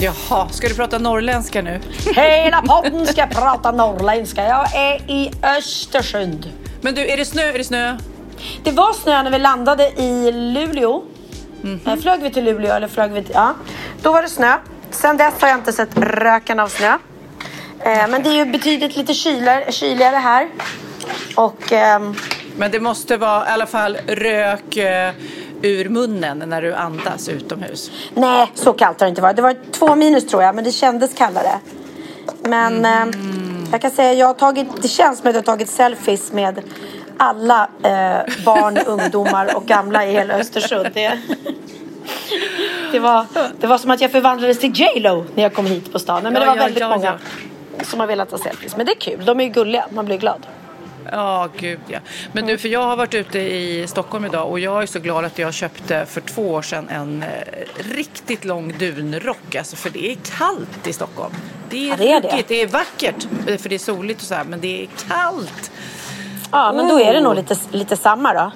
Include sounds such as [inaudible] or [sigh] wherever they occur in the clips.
Jaha, ska du prata norrländska nu? [laughs] Hela podden ska prata norrländska. Jag är i Östersund. Men du, är det snö? Är det snö? Det var snö när vi landade i Luleå. Eh, Flög vi till Luleå eller flög vi till... Ja. Då var det snö. Sen dess har jag inte sett röken av snö. Eh, Men det är ju betydligt lite kyligare, kyligare här. Och ehm, Men det måste vara i alla fall rök eh, ur munnen när du andas utomhus. nej, så kallt har det inte varit. Det var två minus tror jag, men det kändes kallare. Men ehm, jag kan säga, jag har tagit, det känns som att jag har tagit selfies med alla eh, barn, [laughs] ungdomar och gamla i hela Östersund. Det, det, var, det var som att jag förvandlades till J Lo när jag kom hit på stan. Men det Ja, var ja, väldigt ja, många som har velat ta selfies. Men det är kul, de är ju gulliga, man blir glad. Ja, gud ja. Men du, för jag har varit ute i Stockholm idag och jag är så glad att jag köpte för två år sedan en eh, riktigt lång dunrock. Alltså, för det är kallt i Stockholm. Det är, Ja, det är det. det är vackert eh, för det är soligt och så här, men det är kallt. Ja, men då är det Oh. nog lite, lite samma då.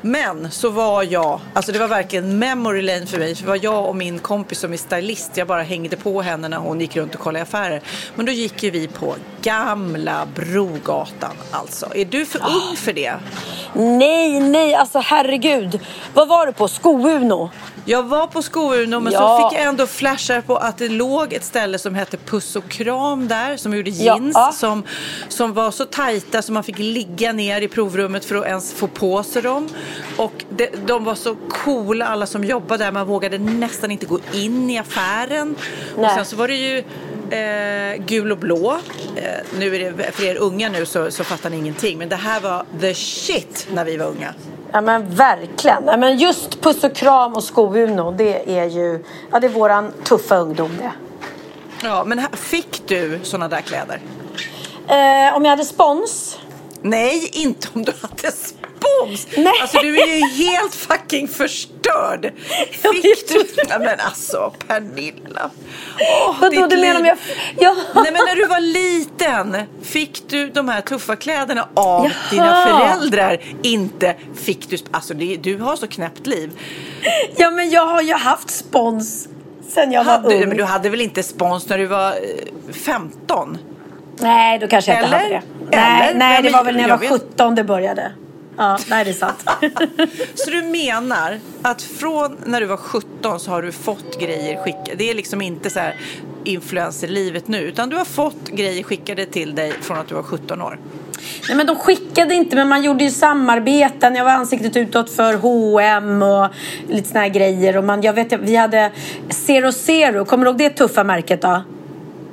Men så var jag, alltså det var verkligen memory lane för mig. För det var jag och min kompis som är stylist. Jag bara hängde på henne när hon gick runt och kollade affärer. Men då gick ju vi på Gamla Brogatan alltså. Är du för ung för det? Nej, nej, alltså herregud. Vad var du på? Sko-Uno? Jag var på Sko-Uno men Ja. så fick jag ändå flashar på att det låg ett ställe som hette Puss och kram där som gjorde Ja. jeans som, som var så tajta så man fick ligga ner i provrummet för att ens få på sig dem. Och de, de var så coola alla som jobbade där. Man vågade nästan inte gå in i affären. Och Nej. sen så var det ju eh, gul och blå. Eh, nu är det för er unga nu så, så fattar ni ingenting. Men det här var the shit när vi var unga. Ja men verkligen. Ja, men just puss och kram och sko-Uno, det är ju ja, det är våran tuffa ungdom det. Ja, men fick du såna där kläder? Eh, om jag hade spons? Nej, inte om du hade spons! Nej. Alltså du är ju helt fucking förstörd! Fick du... Nej men alltså, Pernilla. Åh, Vadå, du menar om jag... Ja. Nej men när du var liten, fick du de här tuffa kläderna av Jaha. dina föräldrar? Inte fick du... Alltså det, du har så knäppt liv. ja men jag har ju haft spons sen jag var Hade, ung. men du hade väl inte spons när du var eh, 15? Nej, då kanske jag inte Eller? hade det. Eller? nej, Nej, det var väl när jag jag var vet. 17 det började. Ja, nej det är sant. [laughs] Så du menar att från när du var 17 så har du fått grejer skickade? Det är liksom inte så här influencerlivet nu utan du har fått grejer skickade till dig från att du var 17 år? Nej men de skickade inte men man gjorde ju samarbeten. Jag var ansiktet utåt för H&M och lite såna här grejer. Och man, jag vet, vi hade Zero Zero, kommer du ihåg det tuffa märket då?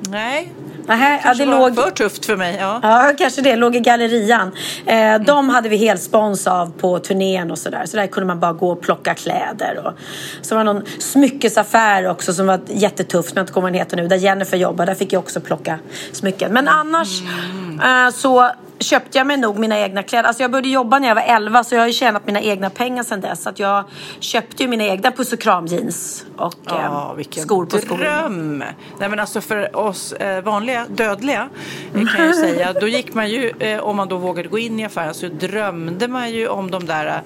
Nej, Nähä, ja, det låg... för tufft för mig. Ja. Ja, kanske det. Låg i gallerian. Eh, de hade vi helt spons av på turnén och sådär. Så där kunde man bara gå och plocka kläder. Och... Så var det någon smyckesaffär också som var jättetufft, som jag inte kommer vad den heter nu. Där Jennifer jobbade, där fick jag också plocka smycken. Men annars eh, så köpte jag mig nog mina egna kläder. Alltså jag började jobba när jag var 11 så jag har ju tjänat mina egna pengar sedan dess. Så att jag köpte ju mina egna puss och kram jeans och Ja, eh, skor på skor. dröm! Nej, men alltså för oss eh, vanliga dödliga eh, kan jag säga, då gick man ju, eh, om man då vågade gå in i affären, så drömde man ju om de där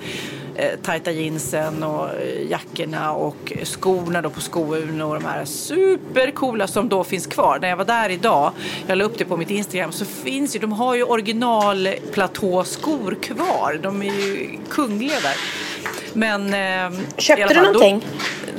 eh, tajta jeansen och eh, jackorna och skorna då på Sko-Uno och de här supercoola som då finns kvar. När jag var där idag, jag la upp det på mitt Instagram, så finns ju, de har ju originalplatåskor kvar. De är ju kungliga där. Men... Eh, Köpte du fall, då- någonting?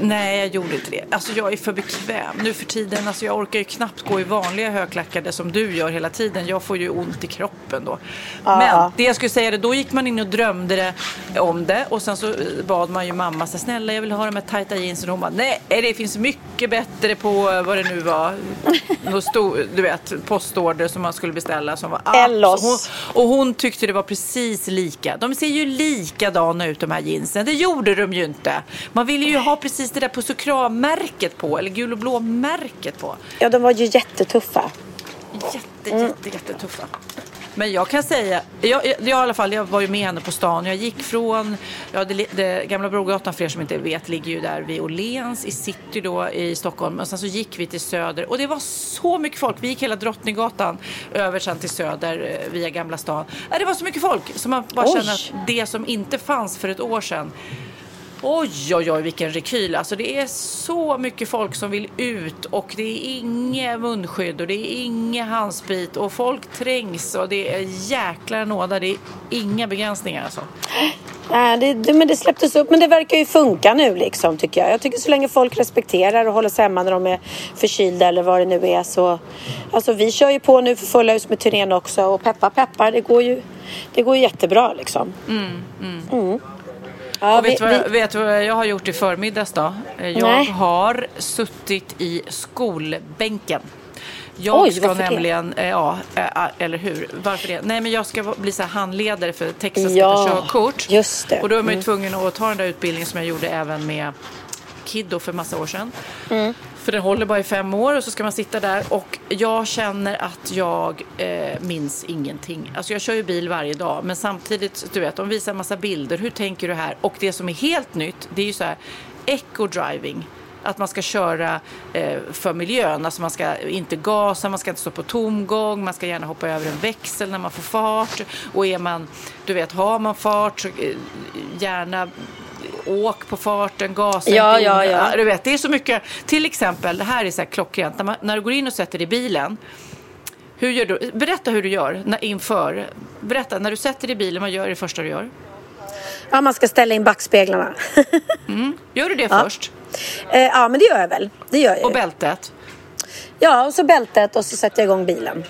Nej, jag gjorde inte det. Alltså jag är för bekväm nu för tiden. Alltså jag orkar ju knappt gå i vanliga högklackade som du gör hela tiden. Jag får ju ont i kroppen då. Ja. Men det jag skulle säga, det, då gick man in och drömde om det och sen så bad man ju mamma så snälla jag vill ha de här tajta jeansen och hon bara, nej det finns mycket bättre på vad det nu var. [laughs] Stor, du vet, postorder som man skulle beställa som var Ellos. Hon, och hon tyckte det var precis lika. De ser ju likadana ut de här jeansen. Det gjorde de ju inte. Man ville ju ha precis det där puss och kram-märket på, eller gul och blå-märket på. Ja, de var ju jättetuffa. Jätte, jätte, jättetuffa. Men jag kan säga, jag, jag, jag, i alla fall, jag var ju med henne på stan. Jag gick från, ja, det, det, Gamla Brogatan för er som inte vet ligger ju där vid Åhléns i city då i Stockholm. Och sen så gick vi till Söder och det var så mycket folk. Vi gick hela Drottninggatan över sen till Söder eh, via Gamla stan. Ja, det var så mycket folk så man bara Oj. känner att det som inte fanns för ett år sedan Oj, oj, oj, vilken rekyl. Alltså det är så mycket folk som vill ut och det är inget munskydd och det är inget handsprit och folk trängs och det är jäkla nåda. Det är inga begränsningar alltså. Nej, det, det, men det släpptes upp. Men det verkar ju funka nu liksom tycker jag. Jag tycker så länge folk respekterar och håller sig hemma när de är förkylda eller vad det nu är så. Alltså vi kör ju på nu för fulla hus med turnén också och peppar peppar. Det går ju, det går ju jättebra liksom. Mm. Ja, Och vet, du vad, vet du vad jag har gjort i förmiddags då? Eh, Jag Nej. har suttit i skolbänken. Jag Oj, ska varför det? nämligen, eh, ja, eh, eller hur? Varför det? Nej, men jag ska bli så handledare för Texas ska Ja, ta körkort. just det. Och då är man ju Mm. tvungen att ta den där utbildningen som jag gjorde även med Kiddo för massa år sedan. Mm. För den håller bara i fem år och så ska man sitta där och jag känner att jag eh, minns ingenting. Alltså jag kör ju bil varje dag men samtidigt, du vet, de visar en massa bilder. Hur tänker du här? Och det som är helt nytt, det är ju så här eco-driving. Att man ska köra eh, för miljön, alltså man ska inte gasa, man ska inte stå på tomgång, man ska gärna hoppa över en växel när man får fart. Och är man, du vet, har man fart så eh, gärna åk på farten, gasa Ja, ja, ja. Du vet, det är så mycket. Till exempel, det här är så här klockrent. När, man, när du går in och sätter dig i bilen. Hur gör du? Berätta hur du gör när, inför. Berätta, när du sätter dig i bilen, vad gör det första du gör? ja, man ska ställa in backspeglarna. [laughs] Gör du det Ja. först? Eh, ja, men det gör jag väl. Det gör jag Och bältet? Ja, och så bältet och så sätter jag igång bilen.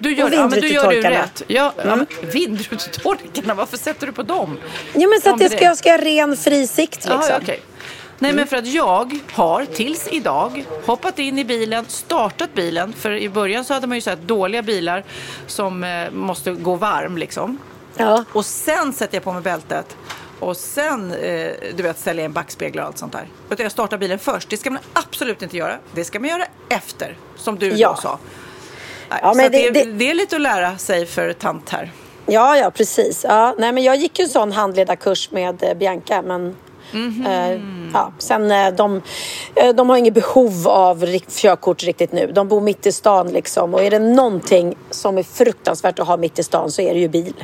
Du gör, Och ja, men du gör ju rätt. Ja, ja, men vindrutetorkarna, varför sätter du på dem? Ja, men så att är ska, jag ska ha ren fri sikt liksom. Jaha, okej. Nej, men för att jag har tills idag hoppat in i bilen, startat bilen. För i början så hade man ju så här dåliga bilar som eh, måste gå varm liksom. Ja. Och sen sätter jag på mig bältet. Och sen, eh, du vet, ställer jag in backspeglar och allt sånt där. Utan jag startar bilen först. Det ska man absolut inte göra. Det ska man göra efter, som du Ja. då sa. Ja, men det- det, det- är lite att lära sig för tant här. Ja, ja, precis. Ja, nej, men jag gick ju en sån handledarkurs med eh, Bianca, men Mhm. eh, ja, sen eh, de, eh, de har inget behov av körkort riktigt nu. De bor mitt i stan liksom och är det någonting som är fruktansvärt att ha mitt i stan så är det ju bil.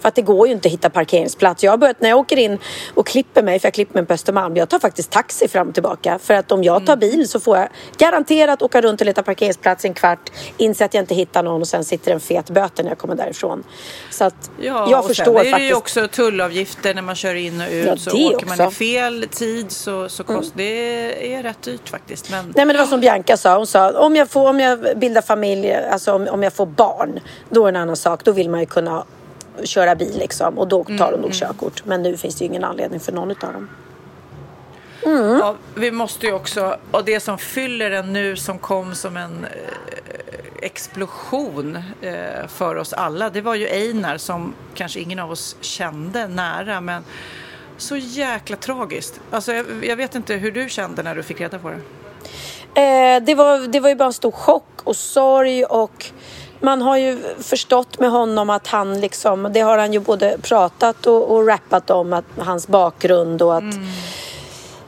För att det går ju inte att hitta parkeringsplats. Jag har börjat när jag åker in och klipper mig, för jag klipper mig på Östermalm, jag tar faktiskt taxi fram och tillbaka. För att om jag Mm. tar bil så får jag garanterat åka runt och leta parkeringsplats i en kvart, inse att jag inte hittar någon och sen sitter en fet böter när jag kommer därifrån. Så att Ja, jag förstår sen är det faktiskt. ju också tullavgifter när man kör in och ut. Ja, så åker man också. Mm. i fel tid så, så kost, det är rätt dyrt faktiskt. Men Nej men det var som Bianca sa, hon sa om jag, får, om jag bildar familj, alltså om, om jag får barn, då är det en annan sak. Då vill man ju kunna köra bil liksom och då tar de Mm, nog körkort. Men nu finns det ju ingen anledning för någon utav dem. ja, vi måste ju också, och det som fyller en nu som kom som en eh, explosion eh, för oss alla, det var ju Einar som kanske ingen av oss kände nära, men så jäkla tragiskt. Alltså, jag, jag vet inte hur du kände när du fick reda på det. Eh, det, var, det var ju bara en stor chock och sorg och man har ju förstått med honom att han liksom, det har han ju både pratat och, och rappat om, att, hans bakgrund och att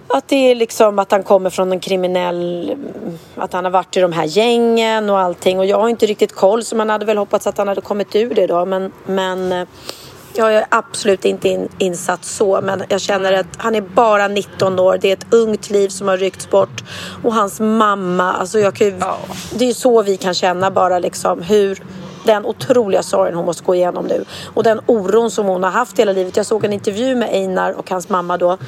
Att det är liksom att han kommer från en kriminell, att han har varit i de här gängen och allting. Och jag har inte riktigt koll så man hade väl hoppats att han hade kommit ur det då. Men, men eh, jag är absolut inte in, insatt så. Men jag känner att han är bara 19 år. Det är ett ungt liv som har ryckts bort. Och hans mamma, alltså jag kan ju, det är ju så vi kan känna bara liksom hur den otroliga sorgen hon måste gå igenom nu. Och den oron som hon har haft hela livet. Jag såg en intervju med Einar och hans mamma då.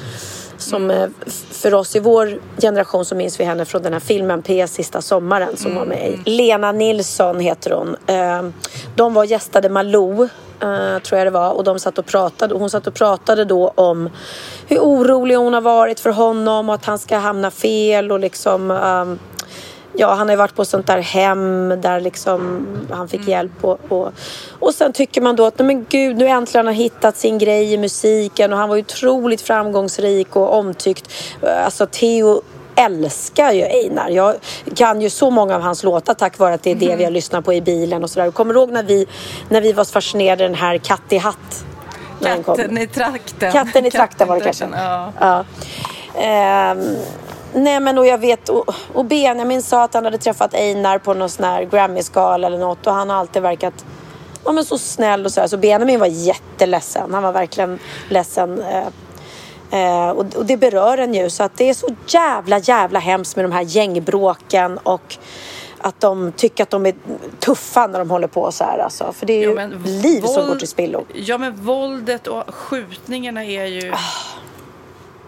Som eh, för oss i vår generation så minns vi henne från den här filmen P sista sommaren som var med i. Lena Nilsson heter hon. Eh, De var gästade Malou eh, tror jag det var och de satt och pratade och hon satt och pratade då om hur orolig hon har varit för honom och att han ska hamna fel och liksom ehm, Ja, han har ju varit på sånt där hem där liksom han fick hjälp. Och, och, och sen tycker man då att nej men gud, nu äntligen har han hittat sin grej i musiken och han var ju otroligt framgångsrik och omtyckt. Alltså Theo älskar ju Einar. Jag kan ju så många av hans låtar tack vare att det är det vi har lyssnat på i bilen och sådär. Kommer du ihåg när vi, när vi var så fascinerade den här Katt i hatt? Katten i trakten. Katten i trakten var det kanske. Ja. Ja. Ehm, nej men och jag vet, och, och Benjamin sa att han hade träffat Einar på någon sån här Grammy-skala eller något och han har alltid verkat ja, men så snäll och så här. Så Benjamin var jätteledsen. Han var verkligen ledsen. Eh, eh, och, och det berör en ju. Så att det är så jävla, jävla hemskt med de här gängbråken och att de tycker att de är tuffa när de håller på så här alltså. För det är ju men liv som går till spillo. Ja, men våldet och skjutningarna är ju... Ah.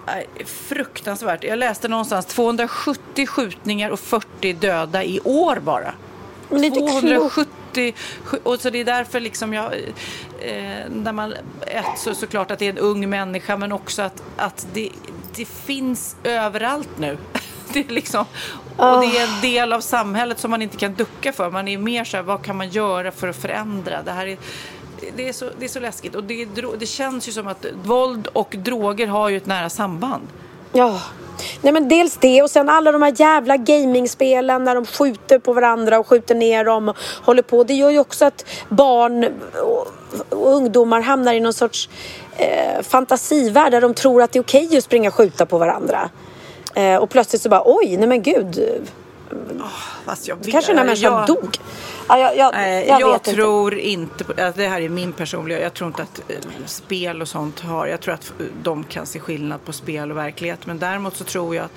Nej, fruktansvärt. Jag läste någonstans 270 skjutningar och 40 döda i år bara. Men det är inte klokt. 270 sk- och så det är därför liksom jag eh, när man ett så såklart att det är en ung människa men också att, att det, det finns överallt nu. [laughs] Det är liksom, och det är en del av samhället som man inte kan ducka för. Man är mer så här, vad kan man göra för att förändra? Det här är det är så, det är så läskigt och det, det känns ju som att våld och droger har ju ett nära samband. Ja. Nej men dels det och sen alla de här jävla gamingspelen när de skjuter på varandra och skjuter ner dem och håller på. Det gör ju också att barn och, och ungdomar hamnar i någon sorts eh, fantasivärld där de tror att det är okej att springa och skjuta på varandra. Eh, och plötsligt så bara oj, nej men gud. Fast jag vet, Kanske den här människan jag, dog. Ja, jag, jag, Nej, jag, jag, inte. tror inte, på, alltså det här är min personliga, jag tror inte att eh, spel och sånt har, jag tror att eh, de kan se skillnad på spel och verklighet. Men däremot så tror jag att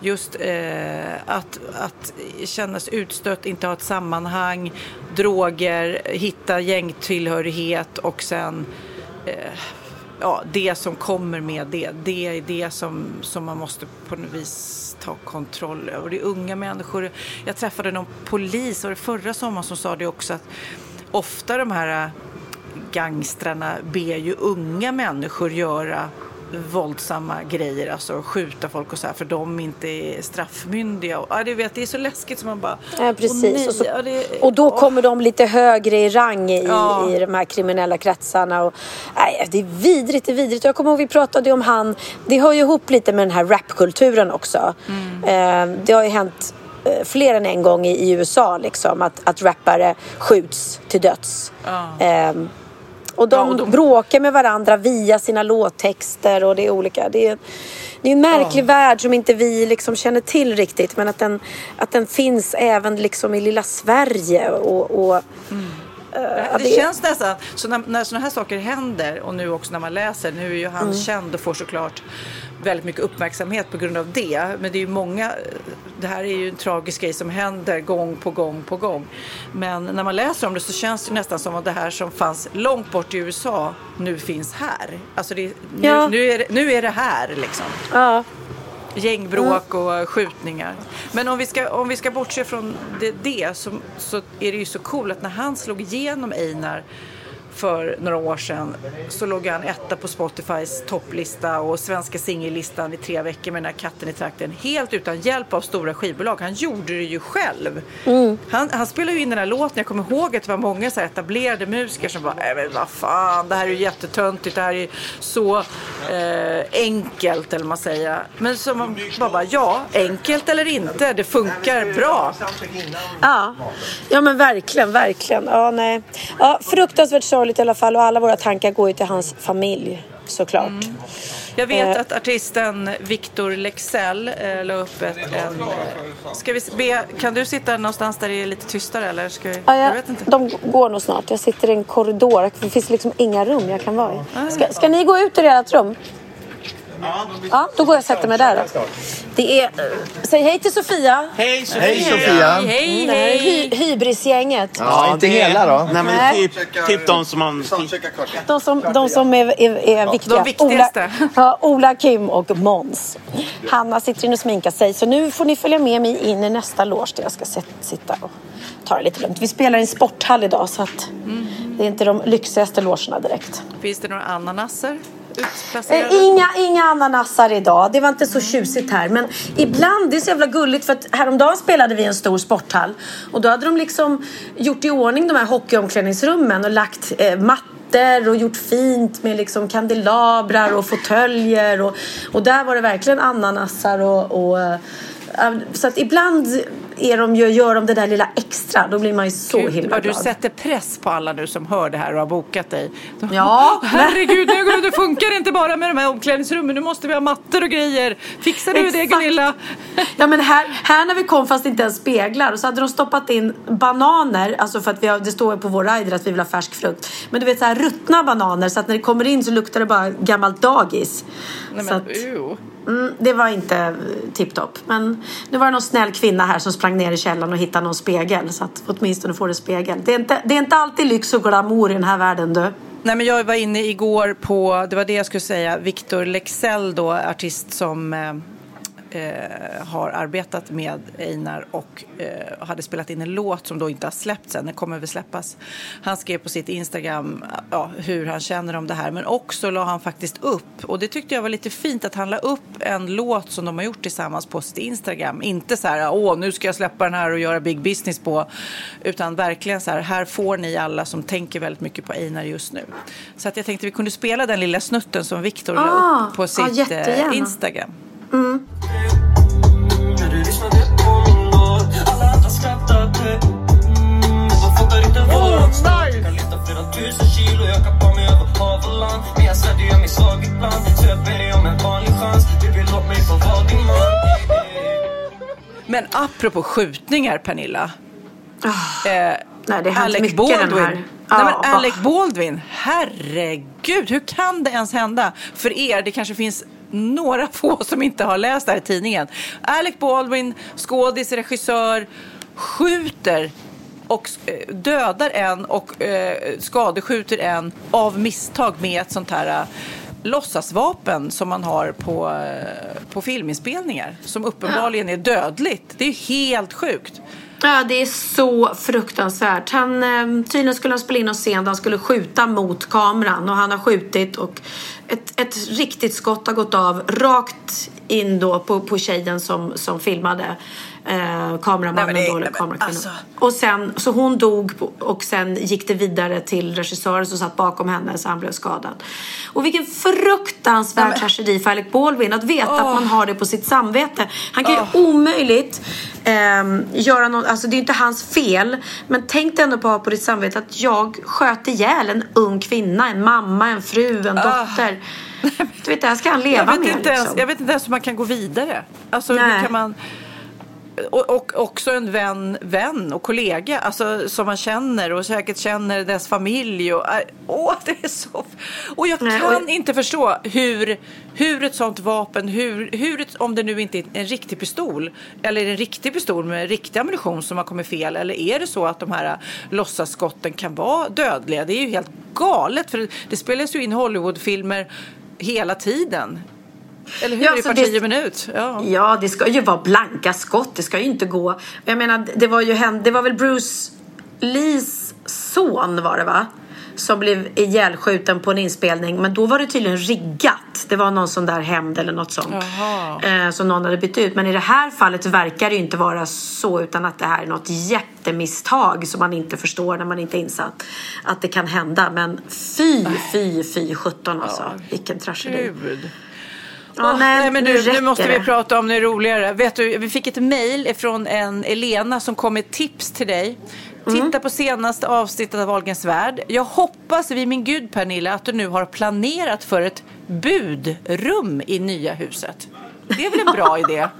just eh, att, att kännas utstött, inte ha ett sammanhang, droger, hitta gängtillhörighet och sen eh, ja, det som kommer med det, det är det som, som man måste på något vis ta kontroll över. Det är unga människor. Jag träffade någon polis, och det förra sommaren, som sa det också att ofta de här äh, gangstrarna ber ju unga människor göra våldsamma grejer, alltså skjuta folk och så här, för de inte är straffmyndiga. Och, ja, du vet, det är så läskigt som man bara... Ja, precis. "Åh, nej, och, så, ja, det- och då åh." kommer de lite högre i rang i, Ja. i de här kriminella kretsarna. Och, nej, det är vidrigt, det är vidrigt. Jag kommer ihåg vi pratade om han, det hör ju ihop lite med den här rapkulturen också. Eh, det har ju hänt eh, fler än en gång i, i USA liksom, att, att rappare skjuts till döds. Eh, och de, Ja, och de- bråkar med varandra via sina låttexter och det är olika. Det är, det är en märklig värld som inte vi liksom känner till riktigt men att den, att den finns även liksom i lilla Sverige. Och, och, eh, Det, det- känns nästan, så när, när sådana här saker händer och nu också när man läser, nu är ju han Mm. känd och får såklart väldigt mycket uppmärksamhet på grund av det. Men det är ju många, det här är ju en tragisk grej som händer gång på gång på gång. Men när man läser om det så känns det nästan som att det här som fanns långt bort i USA nu finns här. Alltså det, nu, Ja. nu, är, det, nu är det här liksom. ja. Gängbråk och skjutningar. Men om vi ska, om vi ska bortse från det, det så, så är det ju så coolt att när han slog igenom Einar för några år sedan så låg han etta på Spotifys topplista och svenska singellistan i tre veckor med den här katten i trakten. Helt utan hjälp av stora skivbolag. Han gjorde det ju själv. Han, han spelade ju in den här låten. Jag kommer ihåg att det var många så här etablerade musiker som bara, nej men vad fan, det här är ju jättetöntigt. Det här är ju så eh, enkelt, eller man säger. Men så man bara, bara, ja, enkelt eller inte, det funkar bra. Ja. ja, men verkligen, verkligen. Ja, nej. Ja, fruktansvärt sorgligt i alla fall och alla våra tankar går ju till hans familj såklart. Jag vet Eh. att artisten Victor Lexell eh, la upp ett, en... Ska vi be, kan du sitta någonstans där det är lite tystare eller? Ska vi, Ja, jag jag, vet inte. De går nog snart. Jag sitter i en korridor. Det finns liksom inga rum jag kan vara i. Ska, ska ni gå ut ur ert rum? Ja, då går jag och sätter mig där då. Det är... eh, Säg hej till Sofia. Hej Sofia! Hej Sofia! Hej, Det här är hej! hy- hybrisgänget. Ja, inte hela då. Nej men Nej. typ, typ de som man... De som, de som är, är, är viktiga. de viktigaste. Ola, ja, Ola, Kim och Måns. Hanna sitter inne och sminkar sig. Så nu får ni följa med mig in i nästa loge där jag ska sit- sitta och ta det lite lugnt. Vi spelar i en sporthall idag så att det är inte de lyxigaste logerna direkt. Finns det några ananaser utplacerade? Inga, inga ananassar idag. Det var inte så tjusigt här. Men ibland, det är så jävla gulligt för att häromdagen spelade vi i en stor sporthall. Och då hade de liksom gjort i ordning de här hockeyomklädningsrummen och lagt eh, mattor och gjort fint med liksom kandelabrar och fåtöljer. Och, och där var det verkligen ananassar och, och eh, så att ibland är de ju, gör de det där lilla extra. Då blir man ju så Gud, himla vad du glad. sätter press på alla nu som hör det här och har bokat dig. Ja. [laughs] Herregud, nu, det funkar inte bara med de här omklädningsrummen. Nu måste vi ha mattor och grejer. Fixar du det Exakt. Gunilla? Ja men här, här när vi kom fanns det inte ens speglar och så hade de stoppat in bananer, alltså för att vi har, det står ju på vår rider att vi vill ha färsk frukt. Men du vet så här ruttna bananer så att när det kommer in så luktar det bara gammalt dagis. Nej, så men, att, ew mm, det var inte tipptopp. Men nu var det någon snäll kvinna här som sprang ner i källaren och hittade någon spegel så att åtminstone får du spegel. Det är inte, det är inte alltid lyx och glamour i den här världen du. Nej, men jag var inne igår på, det var det jag skulle säga, Victor Lexell då, artist som eh, eh, har arbetat med Einar och eh, hade spelat in en låt som då inte har släppts än, den kommer väl släppas. Han skrev på sitt Instagram ja, hur han känner om det här, men också la han faktiskt upp, och det tyckte jag var lite fint att han la upp en låt som de har gjort tillsammans på sitt Instagram. Inte så här, åh nu ska jag släppa den här och göra big business på, utan verkligen så här, här får ni alla som tänker väldigt mycket på Einar just nu. Så att jag tänkte vi kunde spela den lilla snutten som Victor la Ah, upp på ja, sitt jättegärna. Instagram. Mm, tusen kilo Jag kan mig över hav och land Men jag svär du gör mig svag ibland Så jag ber dig om en vanlig chans Baby låt mig få vara din man Men apropå skjutningar, Pernilla. Eh, Nej, det har Alec mycket Baldwin. den här. Nej, men va- Alec Baldwin, herregud, hur kan det ens hända? För er, det kanske finns några få som inte har läst det här tidningen. Alec Baldwin, skådis, regissör, skjuter och eh, dödar en och eh, skadeskjuter en av misstag med ett sånt här eh, låtsasvapen som man har på, eh, på filminspelningar som uppenbarligen är dödligt. Det är helt sjukt. Ja, det är så fruktansvärt. Han, ehm, tydligen skulle han spela in en scen där han skulle skjuta mot kameran och han har skjutit och ett, ett riktigt skott har gått av rakt in då på, på tjejen som, som filmade. Eh, kameramannen Nej, det- då, eller kamerakvinnan. alltså. Och sen, så hon dog och sen gick det vidare till regissören som satt bakom henne så han blev skadad. Och vilken fruktansvärd tragedi för Alec Baldwin att veta att man har det på sitt samvete. Han kan ju omöjligt ehm, göra något, alltså det är ju inte hans fel. Men tänk dig ändå på att ha på ditt samvete att jag sköt ihjäl en ung kvinna, en mamma, en fru, en dotter. Du vet, det här ska han leva jag vet, med. inte ens, liksom. jag vet inte ens hur man kan gå vidare. Alltså, Nej. hur kan man... Och, och också en vän, vän och kollega alltså, som man känner och säkert känner dess familj. Och, äh, åh, det är så... Och jag Nej, kan och- inte förstå hur, hur ett sånt vapen, hur, hur ett, om det nu inte är en riktig pistol eller en riktig pistol med riktig ammunition som har kommit fel eller är det så att de här låtsasskotten kan vara dödliga? Det är ju helt galet för det, det spelas ju in Hollywoodfilmer hela tiden. Eller hur? Ja, I så parti det- minut. Ja. Ja, det ska ju vara blanka skott. Det ska ju inte gå. Jag menar, det var ju det var väl Bruce Lees son var det va? Som blev ihjälskjuten på en inspelning. Men då var det tydligen riggat. Det var någon sån där hämnd eller något sånt. Eh, som någon hade bytt ut. Men i det här fallet verkar det ju inte vara så. Utan att det här är något jättemisstag. Som man inte förstår när man inte är insatt. Att det kan hända. Men fy, fy, fy sjutton alltså. Vilken tragedi. Gud. Ja, Åh, nej, nej, men nu nu, nu måste vi prata om det roligare. Vet du, vi fick ett mejl från en Elena som kom med tips till dig. Mm. Titta på senaste avsnittet av Wahlgrens värld. Jag hoppas vid min gud Pernilla att du nu har planerat för ett budrum i nya huset. Det är väl en bra idé? [laughs]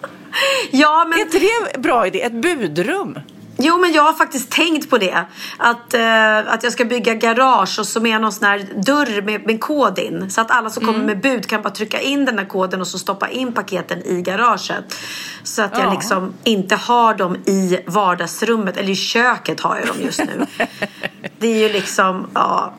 Ja, Är men inte det en bra idé? Ett budrum? Jo, men jag har faktiskt tänkt på det. Att, eh, att jag ska bygga garage och så med någon sån här dörr med, med kod in. Så att alla som Mm. kommer med bud kan bara trycka in den här koden och så stoppa in paketen i garaget. Så att jag Ja. liksom inte har dem i vardagsrummet. Eller i köket har jag dem just nu. det är ju liksom, ja.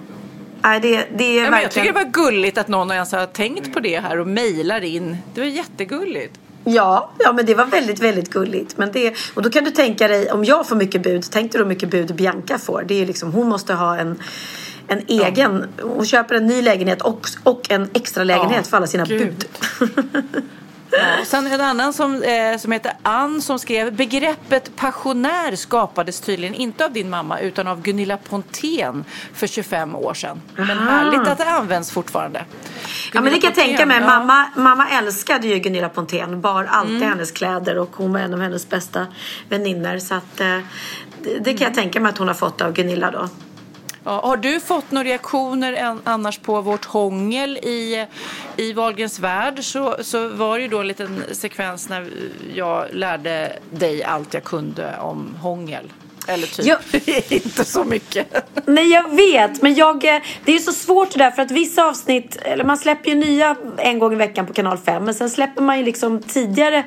Nej, det, det är Ja, men jag verkligen... tycker det var gulligt att någon ens har tänkt på det här och mejlar in. Det var jättegulligt. Ja, ja, men det var väldigt, väldigt gulligt. Men det, och då kan du tänka dig, om jag får mycket bud, tänk dig då hur mycket bud Bianca får. Det är liksom, hon måste ha en, en egen, hon köper en ny lägenhet och, och en extra lägenhet Ja, för alla sina gud. bud. [laughs] Ja, sen en annan som, eh, som heter Ann som skrev begreppet passionär skapades tydligen inte av din mamma utan av Gunilla Pontén för 25 år sedan. Men Aha. härligt att det används fortfarande. Ja, men det kan jag tänka mig. Ja. Mamma, mamma älskade ju Gunilla Pontén, bar alltid Mm. hennes kläder och hon var en av hennes bästa vänner. Så att, eh, det, det kan jag tänka mig att hon har fått av Gunilla då. Ja, har du fått några reaktioner annars på vårt hångel i, i Wahlgrens värld så, så var det ju då en liten sekvens när jag lärde dig allt jag kunde om hångel. Eller typ Ja. [laughs] inte så mycket. Nej jag vet men jag, eh, det är så svårt det där för att vissa avsnitt, eller man släpper ju nya en gång i veckan på kanal 5 men sen släpper man ju liksom tidigare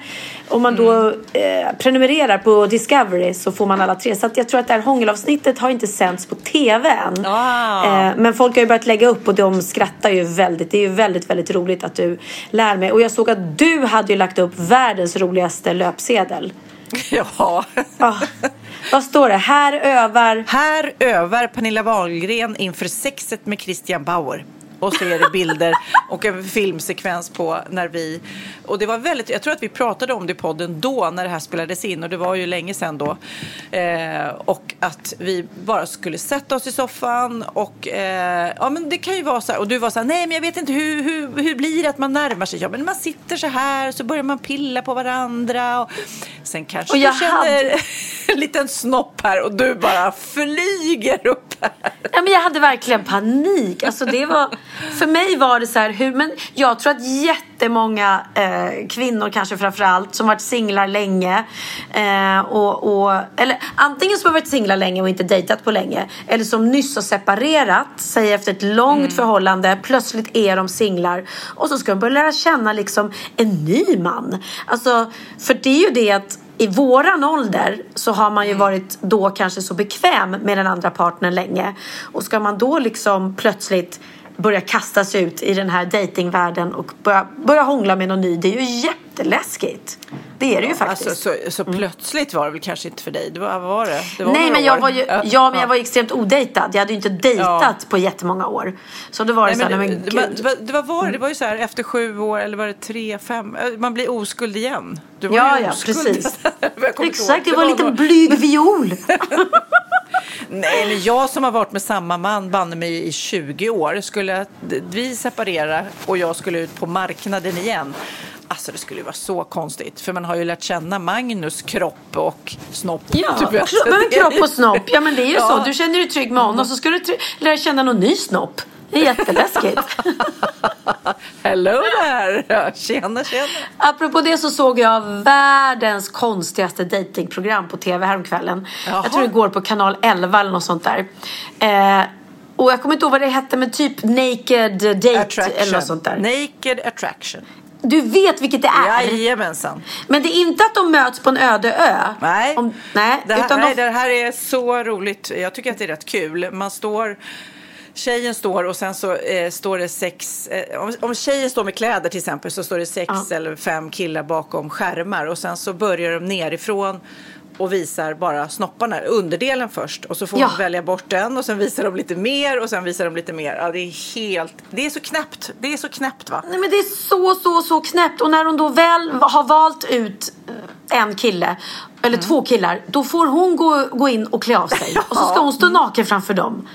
om man då eh, prenumererar på Discovery så får man alla tre. Så jag tror att det här hångelavsnittet har inte sänts på TV än. Ah. Eh, men folk har ju börjat lägga upp och de skrattar ju väldigt. Det är ju väldigt, väldigt roligt att du lär mig. Och jag såg att du hade ju lagt upp världens roligaste löpsedel. [laughs] Ja. Ah, vad står det? Här övar... Här övar Pernilla Wahlgren inför sexet med Christian Bauer. Och så är det bilder och en filmsekvens på när vi... Och det var väldigt... Jag tror att vi pratade om det i podden då när det här spelades in och det var ju länge sedan då. Eh, och att vi bara skulle sätta oss i soffan och... Eh, ja men det kan ju vara så här. Och du var så här, nej men jag vet inte hur, hur, hur blir det att man närmar sig? Ja men man sitter så här så börjar man pilla på varandra och sen kanske Och jag du känner en liten snopp här och du bara flyger upp. Ja, men jag hade verkligen panik. Alltså, det var, för mig var det så här, hur, men jag tror att jättemånga eh, kvinnor kanske framförallt som varit singlar länge eh, och, och, eller antingen som har varit singlar länge och inte dejtat på länge eller som nyss har separerat, säger efter ett långt förhållande, plötsligt är de singlar och så ska de börja lära känna liksom en ny man. Alltså, för det är ju det att i våran ålder så har man ju varit då kanske så bekväm med den andra partnern länge. Och ska man då liksom plötsligt börja kastas ut i den här datingvärlden och börja, börja hångla med någon ny. Det är ju jätteläskigt. Det är det ju faktiskt. Alltså, så, så plötsligt var det väl kanske inte för dig? Det var, var det? det var Nej men jag år. var ju, ja, men jag var extremt odejtad. Jag hade ju inte dejtat Ja. på jättemånga år. Så då var det Nej, så här, men, men gud. det, var, det, var, var, det var ju så här efter sju år eller var det tre, fem? Man blir oskuld igen. Du var Ja, ju ja, oskuld. precis. [laughs] Kommer inte Exakt, det var en liten blyg viol. [laughs] Nej, men jag som har varit med samma man banne mig i 20 år. Skulle vi separera och jag skulle ut på marknaden igen. Alltså det skulle ju vara så konstigt. För man har ju lärt känna Magnus kropp och snopp. Ja, men är kropp och snopp. Ja men det är ju Ja. så. Du känner dig trygg med honom så ska du lära känna någon ny snopp. Det är jätteläskigt. [laughs] Hello! Ja, Tjena, tjena. Apropå det så såg jag världens konstigaste datingprogram på tv häromkvällen. Jaha. Jag tror det går på kanal 11 eller något sånt där. Eh, och jag kommer inte ihåg vad det hette men typ Naked Date eller något sånt där. Naked attraction. Du vet vilket det är. Jajamensan. Men det är inte att de möts på en öde ö. Nej, Om, nej, det, här, nej de, det här är så roligt. Jag tycker att det är rätt kul. Man står... Tjejen står och sen så eh, står det sex... Eh, om, om tjejen står med kläder till exempel så står det sex Ja. eller fem killar bakom skärmar och sen så börjar de nerifrån och visar bara snopparna, underdelen först och så får Ja. man välja bort den och sen visar de lite mer och sen visar de lite mer. Ja, det är helt... Det är så knäppt. Det är så knäppt va? Nej men det är så, så, så knäppt. Och när hon då väl har valt ut eh, en kille, eller två killar, då får hon gå, gå in och klä av sig. [laughs] Och så ska hon stå naken framför dem.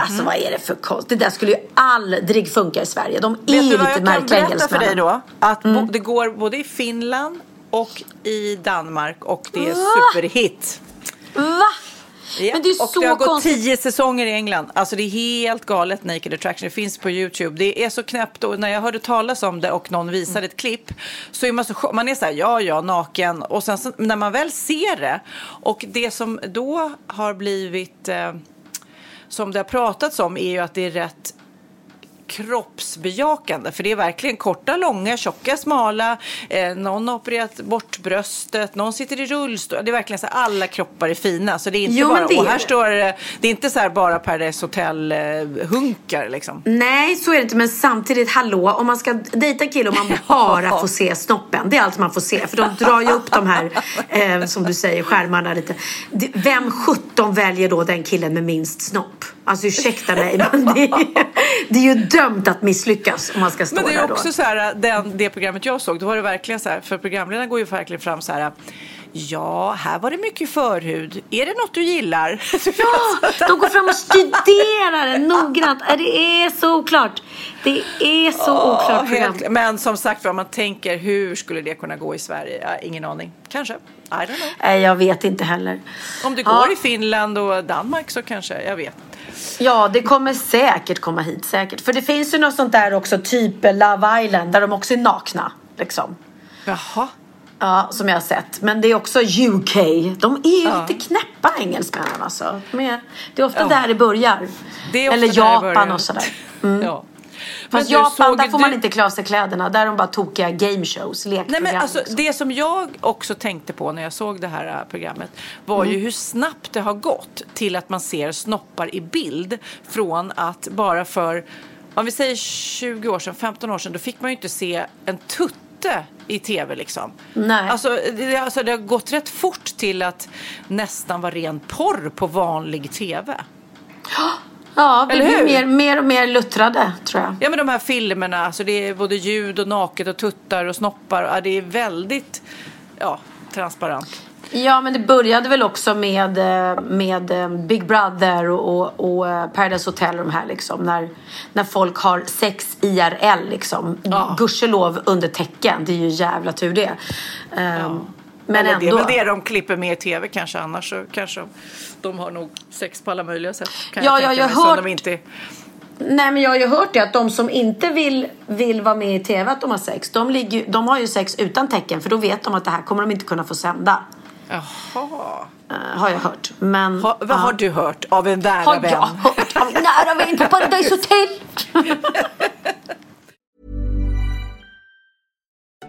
Alltså vad är det för konst? Det där skulle ju aldrig funka i Sverige. De är Vet ju du vad lite jag kan märkliga berätta för dig då? Att bo, det går både i Finland och i Danmark och det är superhit. Va? Ja, Men det är och så det har gått konstigt. tio säsonger i England. Alltså det är helt galet Naked Attraction. Det finns på YouTube. Det är så knäppt. Och när jag hörde talas om det och någon visade ett klipp så är man så man är så här, ja, ja, naken. Och sen så, när man väl ser det och det som då har blivit eh, som det har pratats om är ju att det är rätt kroppsbejakande. För det är verkligen korta, långa, tjocka, smala. Eh, någon har opererat bort bröstet, någon sitter i rullstol. Det är verkligen så här, alla kroppar är fina. Så det är inte Jo, bara, det är och här står det, det är inte så här bara Paradise Hotel-hunkar liksom. Nej, så är det inte. Men samtidigt, hallå, om man ska dejta en kille och man [laughs] bara får se snoppen. Det är allt man får se. För de drar ju upp de här, eh, som du säger, skärmarna lite. Vem 17 väljer då den killen med minst snopp? Alltså ursäkta mig, men det är, det är ju dömt att misslyckas om man ska stå Men det där är då. också så här, den, det programmet jag såg, då var det verkligen så här, för programledarna går ju verkligen fram så här, ja, här var det mycket förhud. Är det något du gillar? [laughs] Ja, de går fram och studerar det noggrant. Det är så oklart. Det är så Ja, oklart program. helt, men som sagt vad man tänker, hur skulle det kunna gå i Sverige? Ja, ingen aning. Kanske. I don't know. Jag vet inte heller. Om det Ja. går i Finland och Danmark så kanske, jag vet. Ja, det kommer säkert komma hit. Säkert. För det finns ju något sånt där också, typ Love Island, där de också är nakna. Liksom. Jaha. Ja, som jag har sett. Men det är också UK. De är ju Ja. lite knäppa engelsmännen alltså. De är, det är ofta Ja. där det börjar. Det är Eller där det Japan börjar. och sådär. [laughs] Ja. Fast Men Japan, där får man du- inte klä av sig kläderna. Där är de bara tokiga game shows, Nej, lekprogram. men alltså, liksom. det som jag också tänkte på när jag såg det här äh, programmet var Mm. ju hur snabbt det har gått till att man ser snoppar i bild från att bara för, om vi säger 20 år sedan, 15 år sedan, då fick man ju inte se en tutte i tv liksom. Nej. Alltså det, alltså det har gått rätt fort till att nästan vara ren porr på vanlig tv. Ja, vi Eller blir hur? mer, mer och mer luttrade, tror jag. Ja men de här filmerna, alltså det är både ljud och naket och tuttar och snoppar. Ja, det är väldigt ja, transparent. Ja, men det började väl också med, eh, med eh, Big Brother och, och, och eh, Paradise Hotel och de här liksom. När, när folk har sex IRL liksom. Ja. Gudskelov under tecken. Det är ju jävla tur det. Ehm, Men ändå. Det är väl det de klipper med i tv kanske. Annars så kanske de, de har nog sex på alla möjliga sätt. Kan Ja, jag jag har som hört- De inte... Nej, men jag har ju hört det att de som inte vill, vill vara med i tv att de har sex. De, ligger, de har ju sex utan tecken. För då vet de att det här kommer de inte kunna få sända. Jaha. eh, har jag hört. Men, Ha, vad ja. har du hört av en nära Har vän? jag hört av nära vän på Paradise Hotel? [laughs]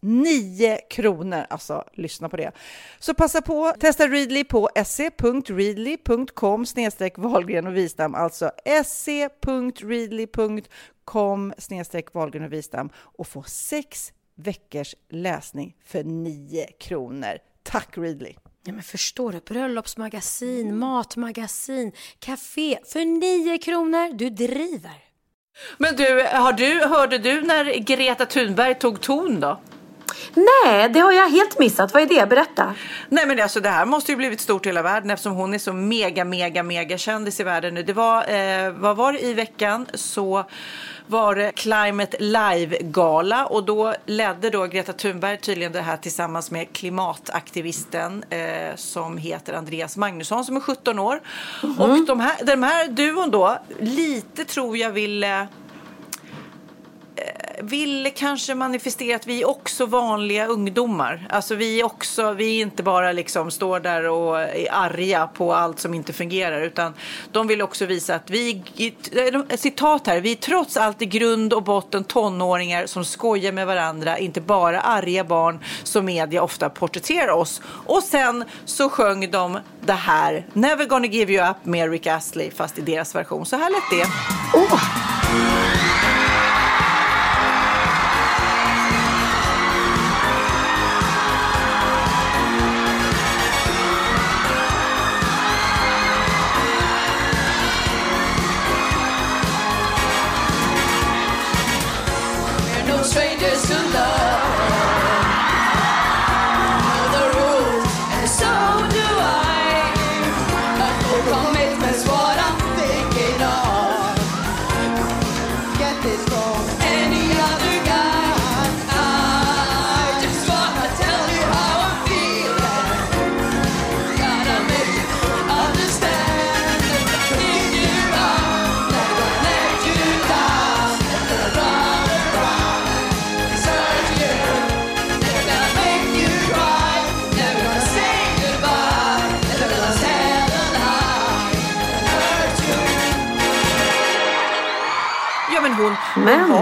9 kronor. Alltså, lyssna på det. Så passa på, testa Readly på se.readly.com snedstreck Wahlgren och Wistam, alltså se.readly.com snedstreck Wahlgren och Wistam och få sex veckors läsning för 9 kronor. Tack Readly! Ja, men förstår du? Bröllopsmagasin, matmagasin, café för 9 kronor. Du driver. Men du, har du, hörde du när Greta Thunberg tog ton då? Nej, det har jag helt missat. Vad är det? Berätta. Nej men alltså det här måste ju blivit stort i hela världen eftersom hon är så mega, mega, mega kändis i världen nu. Det var, eh, vad var det i veckan så var det Climate Live-gala och då ledde då Greta Thunberg tydligen det här tillsammans med klimataktivisten eh, som heter Andreas Magnusson som är 17 år. Och de här, den här duon då, lite tror jag ville Eh, ville kanske manifestera att vi är också vanliga ungdomar. Alltså vi är också, vi är inte bara liksom står där och är arga på allt som inte fungerar utan de vill också visa att vi, eh, eh, citat här, vi är trots allt i grund och botten tonåringar som skojar med varandra, inte bara arga barn som media ofta porträtterar oss. Och sen så sjöng de det här, Never gonna give you up med Rick Astley fast i deras version. Så här lät det. Oh.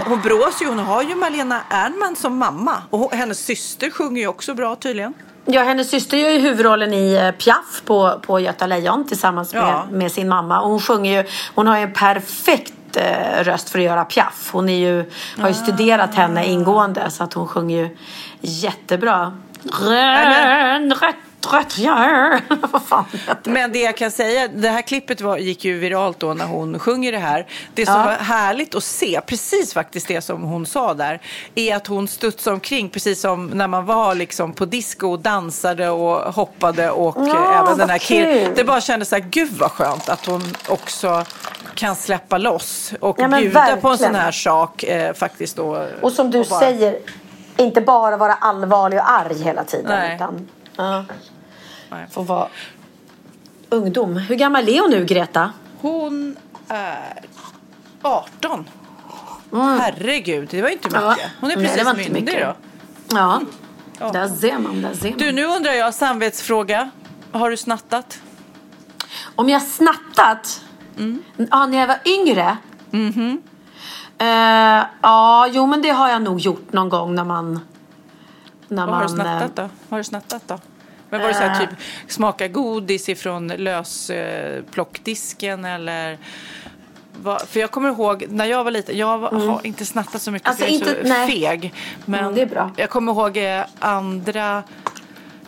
Hon, brås ju, hon har ju Malena Ernman som mamma och hon, hennes syster sjunger ju också bra tydligen. Ja, hennes syster gör ju huvudrollen i eh, Piaf på, på Göta Lejon tillsammans med, Ja. med sin mamma. Och hon sjunger ju, hon har ju en perfekt eh, röst för att göra Piaf. Hon är ju, har ju studerat henne ingående så att hon sjunger ju jättebra. Grön, rött, trött jag är. [laughs] Vad fan heter? Men det jag kan säga, det här klippet var, gick ju viralt då när hon sjunger det här. Det som Ja. var härligt att se, precis faktiskt det som hon sa där, är att hon studsade omkring precis som när man var liksom på disco och dansade och hoppade och eh, Ja, även den här killen. Det bara kändes så här, gud vad skönt att hon också kan släppa loss och Ja, bjuda på en verkligen. sån här sak eh, faktiskt då. Och som du bara- säger, inte bara vara allvarlig och arg hela tiden. Nej. Utan, ja, Nej. få vara ungdom. Hur gammal är hon nu, Greta? Hon är 18. Herregud, det var inte mycket. Mm. Ja. Hon är Nej, precis inte myndig då. Ja, där ser man. Där ser man. Du, nu undrar jag, samvetsfråga. Har du snattat? Om jag snattat? Mm. Ja, när jag var yngre? Eh, ja, jo men det har jag nog gjort någon gång när man... När Vad har du snattat eh, då? Vad har du snattat då? Men var det så här Eh. typ smaka godis ifrån lösplockdisken eller? Vad, för jag kommer ihåg när jag var liten, jag var, har inte snattat så mycket Alltså, för jag är inte- så nej. feg. Men Mm, jag kommer ihåg eh, andra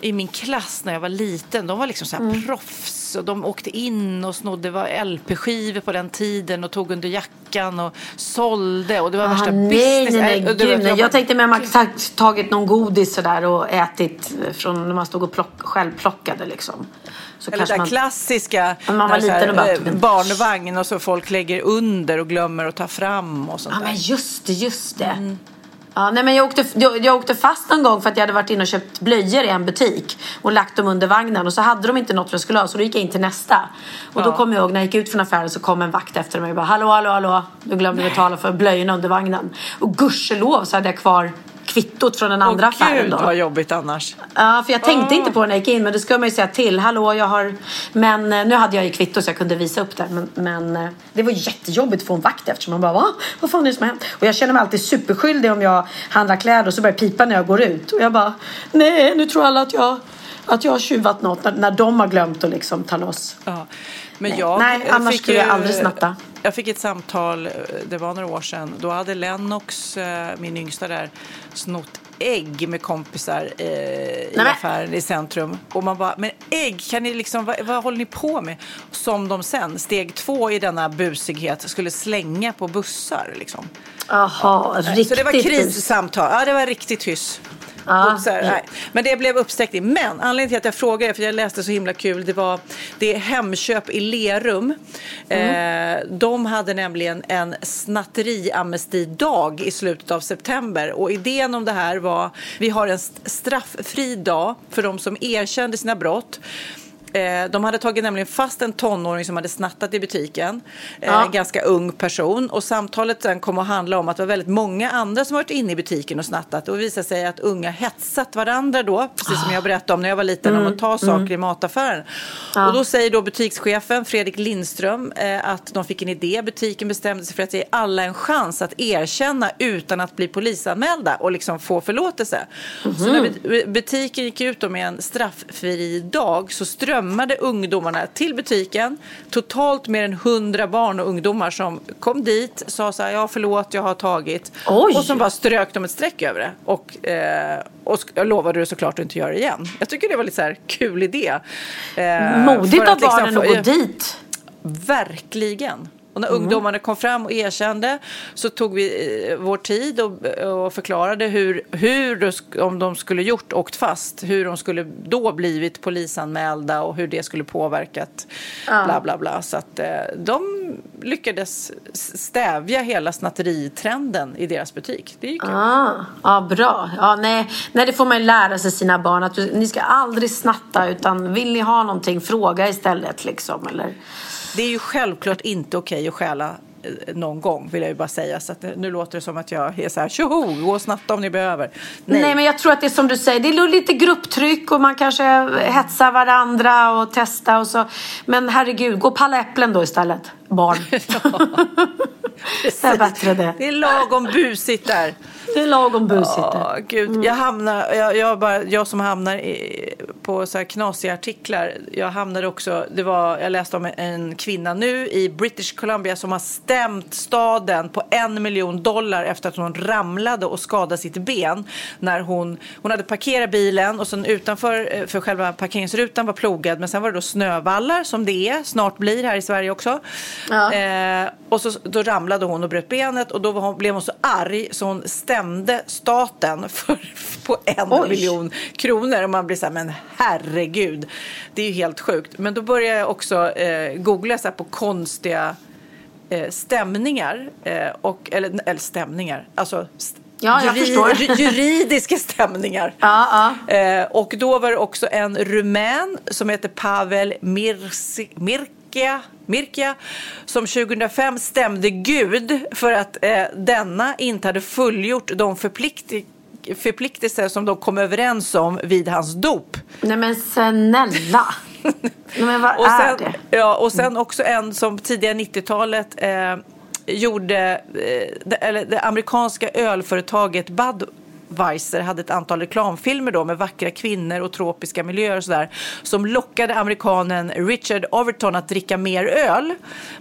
i min klass när jag var liten, de var liksom så här Mm. proffs och de åkte in och snodde var LP-skivor på den tiden och tog under jackan och sålde och det var Ah, värsta nej, business. nej, nej, Äh, gud, nej. Jag tänkte med att man tag- tagit någon godis sådär och ätit från när man stod och plock, själv plockade liksom. Så Eller det man... klassiska, man var liten och bara eh, barnvagn och så folk lägger under och glömmer att ta fram och sånt Ja men just det, just det. Mm. Ja, nej, men jag, åkte, jag, jag åkte fast en gång för att jag hade varit inne och köpt blöjor i en butik och lagt dem under vagnen och så hade de inte något jag skulle ha så då gick jag in till nästa. Och då Ja. kom jag ihåg när jag gick ut från affären så kom en vakt efter mig och bara hallå, hallå, hallå, du glömde betala för blöjorna under vagnen. Och gudskelov så hade jag kvar kvittot från den andra Åh, affären gud då. vad jobbigt annars. Ja, för jag tänkte Ah. inte på det när jag gick in, men det ska man ju säga till. Hallå, jag har... Men eh, nu hade jag ju kvitto så jag kunde visa upp det. Men, men eh, det var jättejobbigt att få en vakt eftersom man bara, va? Vad fan är det som har hänt? Och jag känner mig alltid superskyldig om jag handlar kläder och så börjar pipa när jag går ut. Och jag bara, nej, nu tror alla att jag, att jag har tjuvat något när, när de har glömt att liksom ta loss. Ja. Men Nej. jag Nej, eh, annars skulle ju- jag aldrig snatta. Jag fick ett samtal, det var några år sedan. Då hade Lennox, eh, min yngsta där, snott ägg med kompisar eh, i affären i centrum. Och man bara, men ägg, kan ni liksom, vad, vad håller ni på med? Som de sen, steg två i denna busighet, skulle slänga på bussar. Liksom. Jaha, riktigt. Så det var krissamtal. Ja, det var riktigt hyss. Och så här, nej. Men det blev uppsträckning. Men anledningen till att jag frågade, för jag läste så himla kul, det var det är Hemköp i Lerum. Eh, de hade nämligen en snatteriamnestidag i slutet av september. Och idén om det här var, vi har en st- strafffri dag för de som erkände sina brott. Eh, De hade tagit nämligen fast en tonåring som hade snattat i butiken. Eh, Ja. En ganska ung person. Och samtalet sen kom att handla om att det var väldigt många andra som varit inne i butiken och snattat. Och det visade sig att unga hetsat varandra då. Precis som jag berättade om när jag var liten om att ta saker i mataffären. Och då säger då butikschefen Fredrik Lindström eh, att de fick en idé. Butiken bestämde sig för att ge alla en chans att erkänna utan att bli polisanmälda och liksom få förlåtelse. Så när bu- butiken gick ut med en strafffri dag så strömmade ungdomarna till butiken. Totalt mer än 100 barn och ungdomar som kom dit, sa så här, ja förlåt, jag har tagit. Oj. Och så bara strök de ett streck över det. Och, eh, och lovade du såklart att inte göra det igen. Jag tycker det var lite så här kul idé. Eh, Modigt av att liksom barnen att gå dit. Verkligen. Och när Mm. ungdomarna kom fram och erkände så tog vi eh, vår tid och, och förklarade hur, hur om de skulle gjort åkt fast, hur de skulle då blivit polisanmälda och hur det skulle påverkat bla bla bla. Så att eh, de lyckades stävja hela snatteritrenden i deras butik. Det är ju. Ah, ja, bra. Ja, nej, nej, det får man ju lära sig sina barn. Att du, ni ska aldrig snatta, utan vill ni ha någonting, fråga istället. Liksom, eller... Det är ju självklart inte okej att stjäla eh, någon gång vill jag ju bara säga. Så att eh, nu låter det som att jag är så här, tjoho, gå och snatta om ni behöver. Nej. men jag tror att det är som du säger, det är lite grupptryck och man kanske hetsar varandra och testar och så. Men herregud, gå och palla äpplen då istället, barn. [laughs] Det är bättre det. Det är lagom busigt där. Det är lagom busigt där. gud. Jag, hamnar, jag, jag, bara, jag som hamnar i, på så här knasiga artiklar. Jag hamnade också, det var, jag läste om en kvinna nu i British Columbia som har stämt staden på en miljon dollar efter att hon ramlade och skadade sitt ben. När hon, hon hade parkerat bilen och sen utanför eh, för själva parkeringsrutan var plogad. Men sen var det då snövallar som det är, snart blir här i Sverige också. Ja. Eh, och så, då ramlade hon och bröt benet och då hon, blev hon så arg så hon stämde staten [laughs] för, på en Oj. miljon kronor. Och man blir så här, men herregud, det är ju helt sjukt. Men då började jag också eh, googla så på konstiga eh, stämningar. Eh, och, eller, eller stämningar, alltså st- Ja, jag förstår. ju- juridiska stämningar. Ja, Eh, och då var det också en rumän som heter Pavel Mirsi, Mirkia, Mirkia som 2005 stämde Gud för att eh, denna inte hade fullgjort de förplikti- förpliktelser som de kom överens om vid hans dop. Nej men snälla. Nej, men vad [laughs] Och är sen, det? ja, och sen också en som tidigare 90-talet eh, gjorde, eh, det, eller det amerikanska ölföretaget Budweiser hade ett antal reklamfilmer då med vackra kvinnor och tropiska miljöer och sådär som lockade amerikanen Richard Overton att dricka mer öl.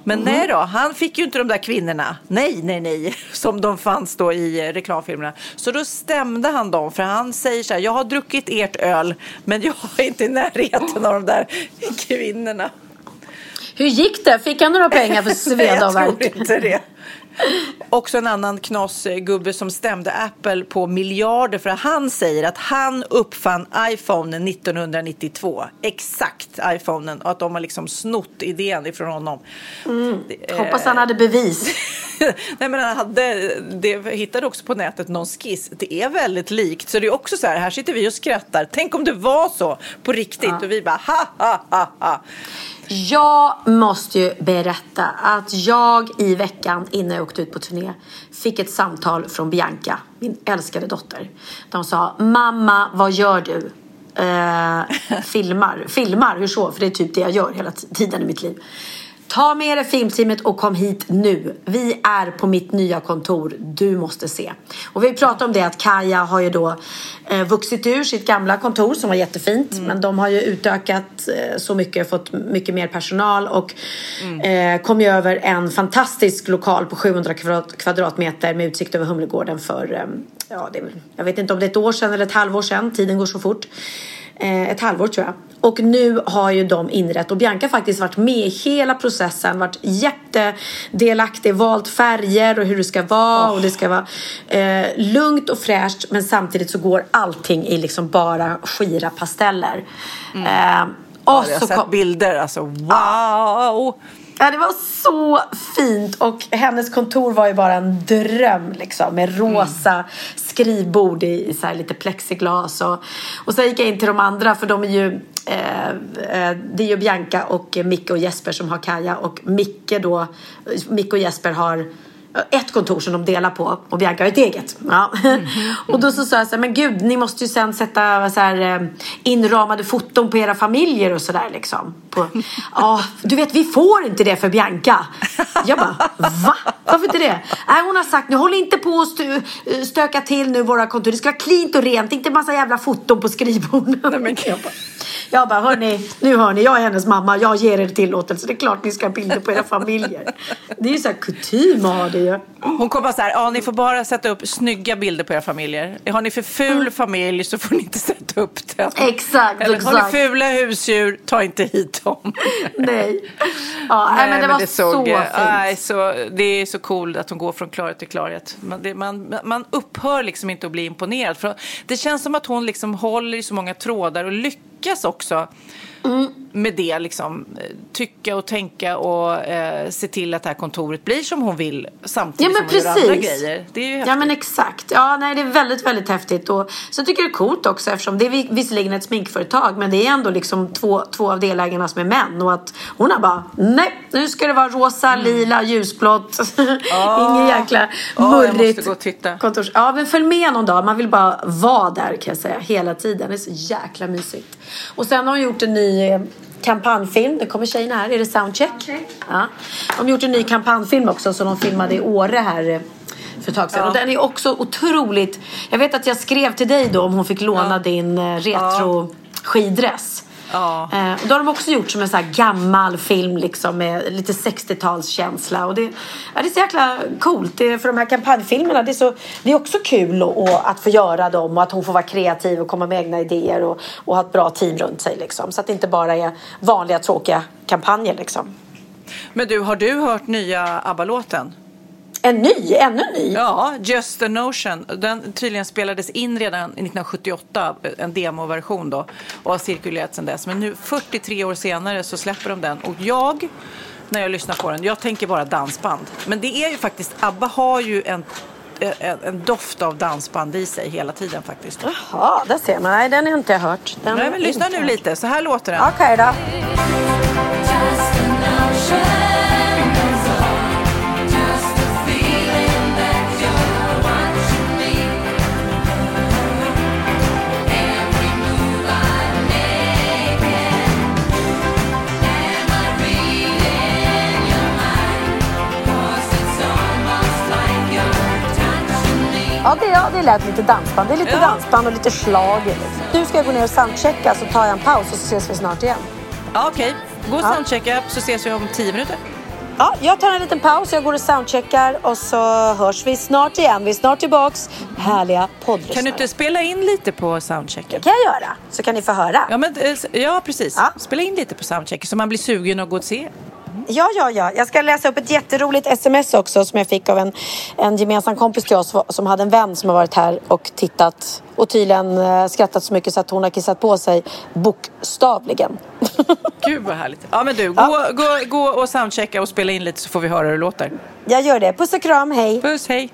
Men Mhm. nej då, han fick ju inte de där kvinnorna. Nej, nej, nej, [laughs] som de fanns då i eh, reklamfilmerna. Så då stämde han dem för han säger så här, jag har druckit ert öl men jag är inte i närheten av de där [laughs] kvinnorna. Hur gick det? Fick han några [laughs] pengar för sveda och Jag tror värk? inte det. Också en annan knasgubbe som stämde Apple på miljarder för att han säger att han uppfann iPhone 1992. Exakt iPhonen och att de har liksom snott idén ifrån honom. Det- eh, Hoppas han hade bevis. [laughs] Nej, men han hade, det hittade också på nätet någon skiss. Det är väldigt likt. Så det är också så här, här sitter vi och skrattar. Tänk om det var så på riktigt. Och vi bara ha, ha, ha, ha. Jag måste ju berätta att jag i veckan innan jag åkte ut på turné fick ett samtal från Bianca, min älskade dotter. De sa, mamma vad gör du? Eh, filmar, filmar, hur så? För det är typ det jag gör hela tiden i mitt liv. Ta med dig filmteamet och kom hit nu. Vi är på mitt nya kontor. Du måste se. Och vi pratade om det att Kaja har ju då eh, vuxit ur sitt gamla kontor som var jättefint. Men de har ju utökat eh, så mycket, fått mycket mer personal och eh, kom ju över en fantastisk lokal på 700 kvadrat, kvadratmeter med utsikt över Humlegården för, eh, ja, det är, jag vet inte om det är ett år sedan eller ett halvår sedan. Tiden går så fort. Eh, ett halvår tror jag. Och nu har ju de inrett och Bianca faktiskt varit med i hela processen. Varit jättedelaktig, valt färger och hur det ska vara. Och det ska vara eh, lugnt och fräscht men samtidigt så går allting i liksom bara skira pasteller. Eh, och Ja, jag har så sett kom, bilder. Alltså wow! Ja, det var så fint och hennes kontor var ju bara en dröm liksom med rosa skrivbord i, i så här lite plexiglas och, och sen gick jag in till de andra för de är ju eh, eh det är ju Bianca och Micke och Jesper som har Kaja och Micke då Micke och Jesper har ett kontor som de delar på och Bianca har ett eget. Ja. [laughs] och då så sa jag så här, men gud, ni måste ju sen sätta så här, eh, inramade foton på era familjer och sådär liksom. På, ja, du vet, vi får inte det för Bianca. Jag bara, va? Varför inte det? Nej, hon har sagt, nu håll inte på och stö, stöka till nu våra kontor. Det ska vara cleant och rent, inte massa jävla foton på skrivborden. Nej, men jag bara, jag bara, hörni, nu hör ni, jag är hennes mamma, jag ger er tillåtelse. Det är klart ni ska ha bilder på era familjer. Det är ju så här kutym att ha det ju. Hon kommer så här, ja ni får bara sätta upp snygga bilder på era familjer. Har ni för ful familj så får ni inte sätta upp den. Exakt, Eller har exakt. ni fula husdjur, ta inte hit dem. [laughs] Nej. Ja, nej, men det var så såg, fint. nej, så, det är så coolt att hon går från klarhet till klarhet. Man, det, man, man upphör liksom inte att bli imponerad. För det känns som att hon liksom håller i så många trådar och lyckas också Mm. med det. Liksom, eh, tycka och tänka och eh, se till att det här kontoret blir som hon vill samtidigt Ja men som hon gör andra precis. grejer. Det är ju ja men exakt. Ja nej det är väldigt väldigt häftigt. Och så tycker jag det är coolt också eftersom det är vi- visserligen ett sminkföretag men det är ändå liksom två, två av delägarna som är män. Och att hon har bara nej nu ska det vara rosa, lila, ljusblått. [laughs] Ingen jäkla Åh, jag murrigt. måste gå och titta. Kontors. Ja men följ med någon dag. Man vill bara vara där kan jag säga hela tiden. Det är så jäkla mysigt. Och sen har hon gjort en ny eh, kampanjfilm. Det kommer tjejerna här. Är det soundcheck? Ja. De har gjort en ny kampanjfilm också som de filmade i Åre här eh, för ett tag sedan. Ja. Och den är också otroligt... Jag vet att jag skrev till dig då om hon fick låna din eh, retro skidress. Ja. Eh, och då har de också gjort som en så här gammal film liksom med lite 60-talskänsla. Och det, ja, det är så jäkla coolt. Det, för de här kampanjfilmerna, det är, så, det är också kul och, och att få göra dem och att hon får vara kreativ och komma med egna idéer och, och ha ett bra team runt sig. Liksom. Så att det inte bara är vanliga tråkiga kampanjer. Liksom. Men du, har du hört nya ABBA-låten? En ny, ännu en ny. Ja, Just a Notion. Den tydligen spelades in redan 1978, en demoversion då, och har cirkulerat sedan dess. Men nu 43 år senare så släpper de den och jag, när jag lyssnar på den, jag tänker bara dansband. Men det är ju faktiskt, ABBA har ju en, en, en doft av dansband i sig hela tiden faktiskt. Jaha, där ser man. Nej, den har jag inte hört. Den Nej, men jag lyssna inte nu lite, så här låter den. Okej då. Lät lite dansband. Det är lite Ja. dansband och lite. Liksom. Nu ska gå ner och soundchecka så tar jag en paus och så ses vi snart igen. Ja, Okej, gå och Ja. soundchecka så ses vi om 10 minuter. Ja, jag tar en liten paus, jag går och soundcheckar och så hörs vi snart igen. Vi är snart tillbaks. Härliga poddlyssnare. Kan du inte spela in lite på soundchecken? Det kan jag göra, så kan ni få höra. Ja, men, eh, ja precis. Ja. Spela in lite på soundchecken så man blir sugen och gå och se. Ja, ja, ja. Jag ska läsa upp ett jätteroligt sms också som jag fick av en, en gemensam kompis till oss som hade en vän som har varit här och tittat och tydligen eh, skrattat så mycket så att hon har kissat på sig bokstavligen. [laughs] Gud vad härligt. Ja men du, gå, gå, gå och soundchecka och spela in lite så får vi höra hur det låter. jag gör det. Puss och kram, hej! Puss, hej!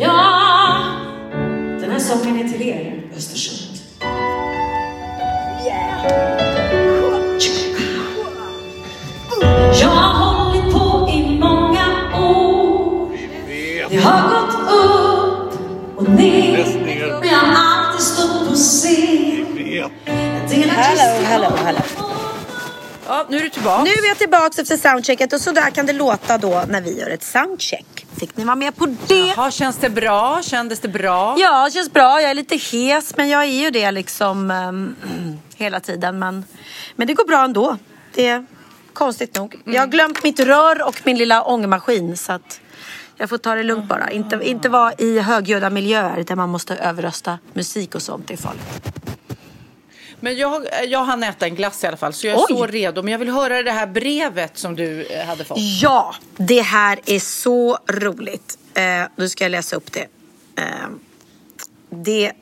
Ja, den här sången är till er, Östersund. Jag har hållit på i många år. Det har gått upp och ner. Men jag har alltid stått på scen. Hello, hello, hello. Ja, nu är du tillbaka. Nu är jag tillbaka efter soundchecket och så där kan det låta då när vi gör ett soundcheck. Fick ni vara med på det? Jaha, känns det bra? Kändes det bra? Ja, det känns bra. Jag är lite hes, men jag är ju det liksom ehm, [clears throat] hela tiden. Men, men det går bra ändå. Det konstigt nog. Jag har glömt mitt rör och min lilla ångmaskin så att jag får ta det lugnt bara. Inte, inte vara i högljudda miljöer där man måste överrösta musik och sånt. Det är farligt. Men jag, jag hann äta en glass i alla fall så jag är Oj. så redo. Men jag vill höra det här brevet som du eh, hade fått. Ja, det här är så roligt. Eh, nu ska jag läsa upp det. Eh, det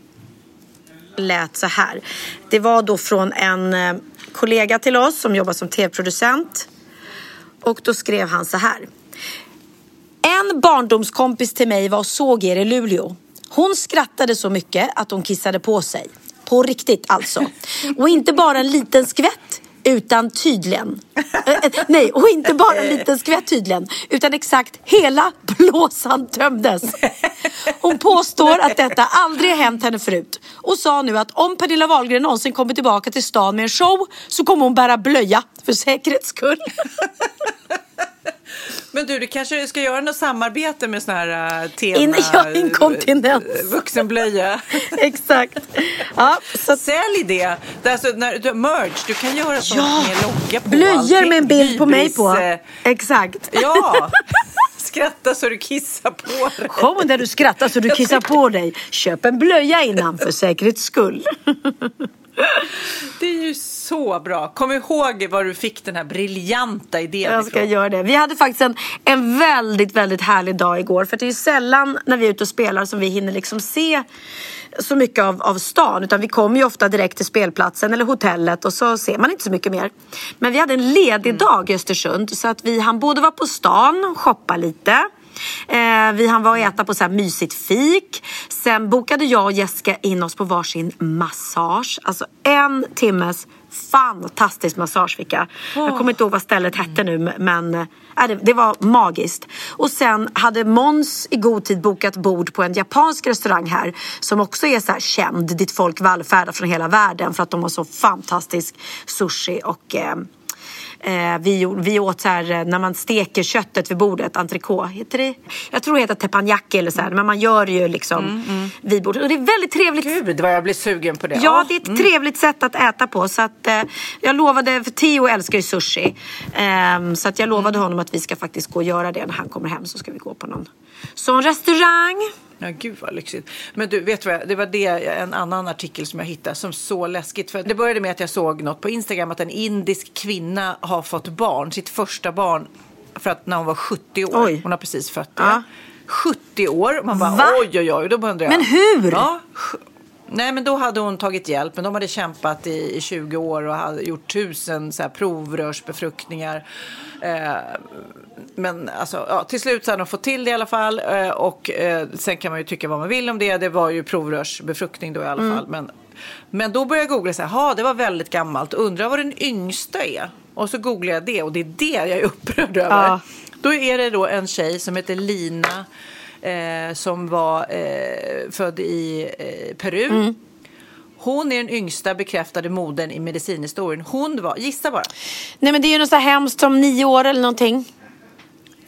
lät så här. Det var då från en eh, kollega till oss som jobbar som tv-producent. Och då skrev han så här. En barndomskompis till mig var och såg er i Luleå. Hon skrattade så mycket att hon kissade på sig. På riktigt alltså. Och inte bara en liten skvätt. Utan tydligen. Eh, eh, nej, och inte bara en liten skvätt tydligen. Utan exakt hela blåsan tömdes. Hon påstår att detta aldrig hänt henne förut. Och sa nu att om Pernilla Wahlgren någonsin kommer tillbaka till stan med en show så kommer hon bära blöja för säkerhets skull. Men du, du kanske ska göra något samarbete med sån här uh, tema... In- [laughs] ja, inkontinens. Vuxenblöja. [laughs] Exakt. Ja, så att, Sälj det! det alltså, när du, merge, du kan göra sånt Ja, med logga på. blöjor allting. med en bild på mig på. Eh, Exakt. Ja! [laughs] Skratta så du kissar på dig. Showen där du skrattar så du kissar på dig. Köp en blöja innan för säkerhets skull. Det är ju så bra. Kom ihåg var du fick den här briljanta idén Jag ska ifrån. göra det. Vi hade faktiskt en, en väldigt, väldigt härlig dag igår. För det är ju sällan när vi är ute och spelar som vi hinner liksom se så mycket av, av stan. Utan vi kommer ju ofta direkt till spelplatsen eller hotellet och så ser man inte så mycket mer. Men vi hade en ledig dag i Östersund. Så att vi hann både vara på stan, shoppa lite. Eh, vi hann vara och äta på så här mysigt fik. Sen bokade jag och Jessica in oss på varsin massage. Alltså en timmes fantastisk massage fick jag. Jag kommer inte ihåg vad stället hette nu men äh, det, det var magiskt. Och sen hade Måns i god tid bokat bord på en japansk restaurang här som också är så här känd dit folk vallfärdar från hela världen för att de har så fantastisk sushi och eh, Eh, vi, vi åt så här eh, när man steker köttet vid bordet, entrecote, heter det? Jag tror det heter teppanyaki eller så här, men man gör det ju liksom vid bordet. Och det är väldigt trevligt. Gud vad jag blir sugen på det. Ja, det är ett trevligt sätt att äta på. Så att, eh, jag lovade, för Theo älskar ju sushi. Ehm, så att jag lovade honom att vi ska faktiskt gå och göra det när han kommer hem. Så ska vi gå på någon sån restaurang. Ja, gud vad lyxigt. Men du, vet vad? Det var det, en annan artikel som jag hittade som så läskigt. För det började med att jag såg något på Instagram att en indisk kvinna har fått barn, sitt första barn, för att när hon var 70 år. Oj. Hon har precis fött det. Ja. 70 år. Man bara Va? oj, oj, oj. Då undrar jag. Men hur? Ja, Nej, men då hade hon tagit hjälp. Men de hade kämpat i, i 20 år och hade gjort tusen så här, provrörsbefruktningar. Eh, men alltså, ja, till slut så hade de fått till det i alla fall. Eh, och eh, sen kan man ju tycka vad man vill om det. Det var ju provrörsbefruktning då i alla fall. Men, men då började jag googla så här, "Ha, det var väldigt gammalt. Undrar vad den yngsta är. Och så googlade jag det och det är det jag är upprörd över. Ja. Då är det då en tjej som heter Lina eh, som var eh, född i eh, Peru. Mm. Hon är den yngsta bekräftade modern i medicinhistorien. Hon var, gissa bara, Nej men det är ju något så hemskt som nio år eller någonting.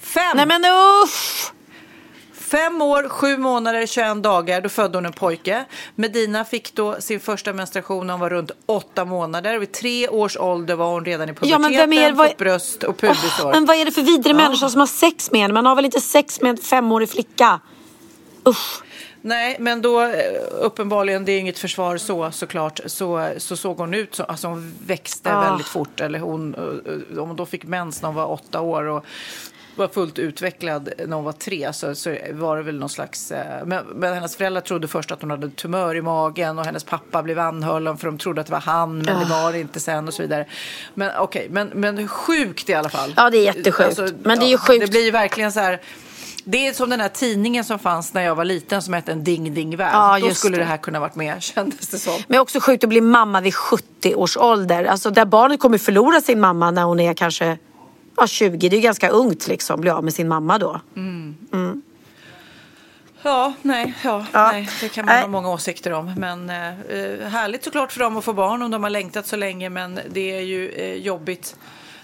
fem. Nej men usch! Fem år, sju månader, 21 dagar, då födde hon en pojke. Medina fick då sin första menstruation när hon var runt åtta månader. Vid tre års ålder var hon redan i Ja, puberteten, men vem är- vad- fått bröst och pubisår. Åh, men vad är det för vidrig människa som har sex med en? Man har väl inte sex med en femårig flicka? Usch. Nej, men då eh, uppenbarligen, det är inget försvar så såklart, så, så såg hon ut så, alltså hon växte Ah. väldigt fort. Eller hon, eh, om hon då fick mens när hon var åtta år och var fullt utvecklad när hon var tre så, så var det väl någon slags... eh, Men, men hennes föräldrar trodde först att hon hade tumör i magen och hennes pappa blev anhållen för de trodde att det var han men det Ah. var det inte sen och så vidare. Men okej, men, men sjukt i alla fall. Alltså, Ja, det är jättesjukt. Men det är ju sjukt. Det blir ju verkligen så här... Det är som den här tidningen som fanns när jag var liten som hette En ding ding värld. Ja, Då skulle det. det här kunna varit med [laughs] kändes det som. Men också sjukt att bli mamma vid 70 års ålder. Alltså där barnet kommer förlora sin mamma när hon är kanske ja, 20. Det är ganska ungt liksom, bli av med sin mamma då. Ja, nej, ja, Ja. nej, det kan man Nej. ha många åsikter om. Men eh, eh, härligt såklart för dem att få barn om de har längtat så länge. Men det är ju eh, jobbigt.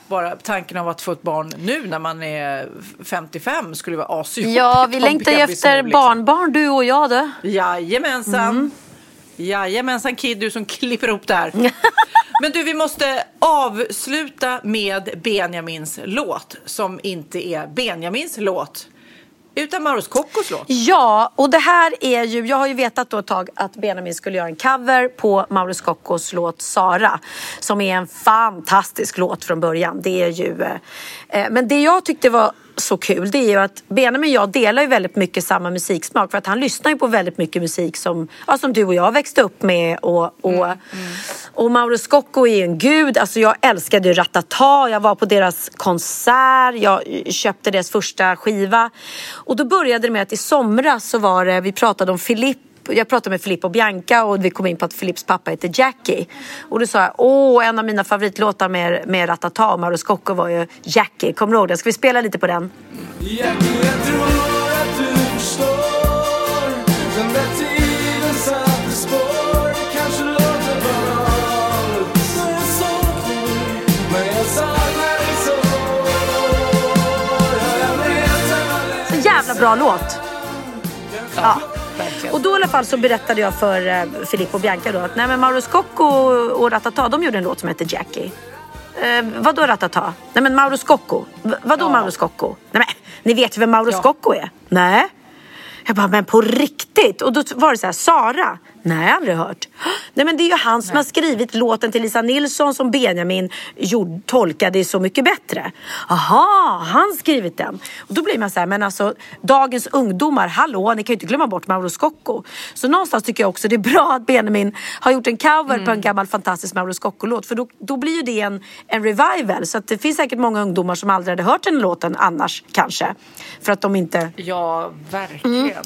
Bara tanken av att få ett barn nu när man är 55 skulle vara asjobbigt. Ja, vi längtar ju efter liksom. barnbarn, du och jag du. Jajamensan. Mm. Jajamensan Kid, du som klipper ihop där. [laughs] Men du, vi måste avsluta med Benjamins låt som inte är Benjamins låt utan Maros Scoccos låt. Ja, och det här är ju, jag har ju vetat då ett tag att Benjamin skulle göra en cover på Mauro Scoccos låt Sara. Som är en fantastisk låt från början. Det är ju, eh, eh men det jag tyckte var så kul det är ju att Benjamin och jag delar ju väldigt mycket samma musiksmak för att han lyssnar ju på väldigt mycket musik som, ja, som du och jag växte upp med och, och, och Mauro Scocco är ju en gud, alltså jag älskade ju Ratata, jag var på deras konsert, jag köpte deras första skiva. Och då började det med att i somras så var det, vi pratade om Filip jag pratade med Filip och Bianca och vi kom in på att Filips pappa heter Jackie. Och då sa jag, åh, en av mina favoritlåtar med, med Ratata och Mauro Scocco var ju Jackie. Kommer du ihåg den? Ska vi spela lite på den? Jackie, Jag tror att du förstår Den där tiden satte spår kanske låter banalt När jag saknar dig Men jag saknar dig så Ja, jag Så jävla bra låt! Ja. Verkligen. Och då i alla fall så berättade jag för eh, Filip och Bianca då att nej men Mauro Scocco och Ratata de gjorde en låt som heter Jackie. Eh, vadå Ratata? Nej men Mauro Scocco. V- vadå Mauro Scocco? Nej men ni vet ju vem Mauro Ja. Scocco är? Nej. Jag bara, men på riktigt? Och då var det så här, Sara? Nej, aldrig hört. Nej, men det är ju han som har skrivit låten till Lisa Nilsson som Benjamin gjorde, tolkade Så mycket bättre. Aha, han skrivit den. Och då blir man så här, men alltså dagens ungdomar, hallå, ni kan ju inte glömma bort Mauro Scocco. Så någonstans tycker jag också det är bra att Benjamin har gjort en cover på en gammal fantastisk Mauro Scocco-låt. För då, då blir ju det en, en revival. Så det finns säkert många ungdomar som aldrig hade hört den låten annars kanske. För att de inte Ja, verkligen.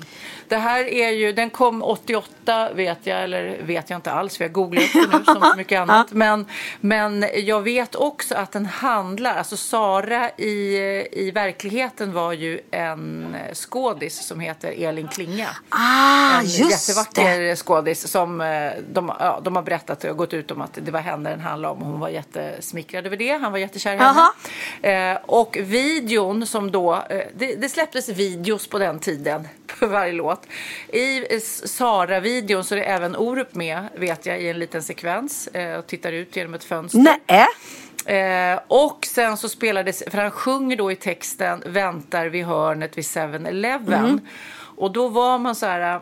Det här är ju, den kom 88 vet jag, eller vet jag inte alls för jag googlar upp det nu som så mycket [laughs] annat. Men, men jag vet också att den handlar, alltså Sara i, i verkligheten var ju en skådis som heter Elin Klinga. Ah, en jättevacker skådis som eh, de, ja, de har berättat och gått ut om att det var henne den handlade om. Hon var jättesmickrad över det. Han var jättekär i henne. Eh, och videon som då, eh, det, det släpptes videos på den tiden på varje låt. I eh, Sara-videon så är det även Orup med, vet jag, i en liten sekvens eh, och tittar ut genom ett fönster. Nej. Eh, och sen så spelades, för han sjunger då i texten Väntar vid hörnet vid 7-Eleven. Mm. Och då var man så här, äh,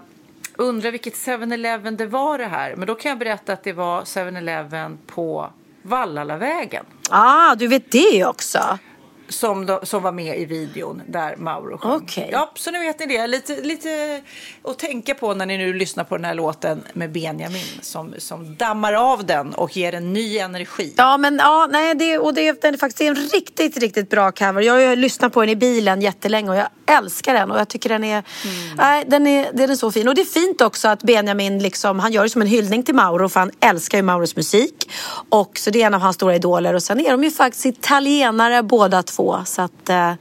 undrar vilket 7-Eleven det var det här. Men då kan jag berätta att det var 7-Eleven på Vallalavägen. Ah, du vet det också. Som, då, som var med i videon där Mauro sjöng. Okej. Ja, så nu vet ni det. Lite, lite att tänka på när ni nu lyssnar på den här låten med Benjamin som, som dammar av den och ger en ny energi. Ja, men ja, nej, det, och det, den är faktiskt en riktigt, riktigt bra cover. Jag har lyssnat på den i bilen jättelänge och jag älskar den och jag tycker den är, nej, den är, den är så fin. Och det är fint också att Benjamin liksom, han gör det som en hyllning till Mauro för han älskar ju Mauros musik. Och så det är en av hans stora idoler och sen är de ju faktiskt italienare båda två. Så att, eh,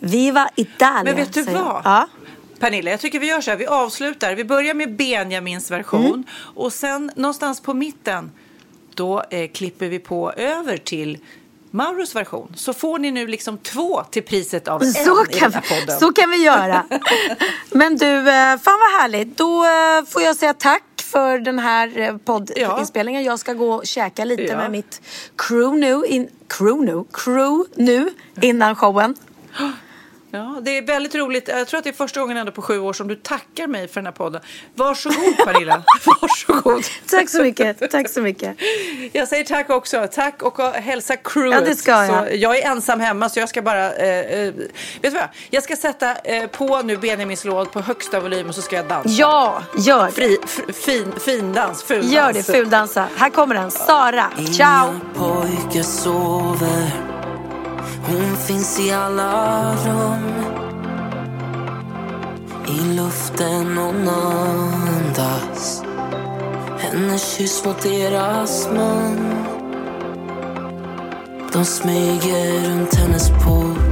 viva Italia. Men vet du vad? Ja. Pernilla, jag tycker vi gör så här. Vi avslutar. Vi börjar med Benjamins version Mm. och sen någonstans på mitten då eh, klipper vi på över till Mauros version. Så får ni nu liksom två till priset av en Så i kan, den här podden. så kan vi göra. [laughs] Men du, eh, fan vad härligt. Då eh, får jag säga tack för den här eh, poddinspelningen. Jag ska gå och käka lite Ja. med mitt crew nu. In, crew nu? Crew nu innan showen. [gasps] [gasps] Ja, det är väldigt roligt. Jag tror att det är första gången ändå på sju år som du tackar mig för den här podden. Varsågod Pernilla. [laughs] Varsågod. Tack så mycket. Tack så mycket. Jag säger tack också. Tack och hälsa crewet. Ja, det ska jag. Så jag är ensam hemma så jag ska bara... Eh, eh, vet du vad? Jag ska sätta eh, på nu Benjamins låt på högsta volym och så ska jag dansa. Ja, gör det. Fri, f, fin, fin-dans, ful-dans. Gör det, fuldansa. Här kommer den. Sara. Ciao. Inga pojkar sover hon finns i alla rum. I luften hon andas. Hennes kyss mot deras mun. De smyger runt hennes port.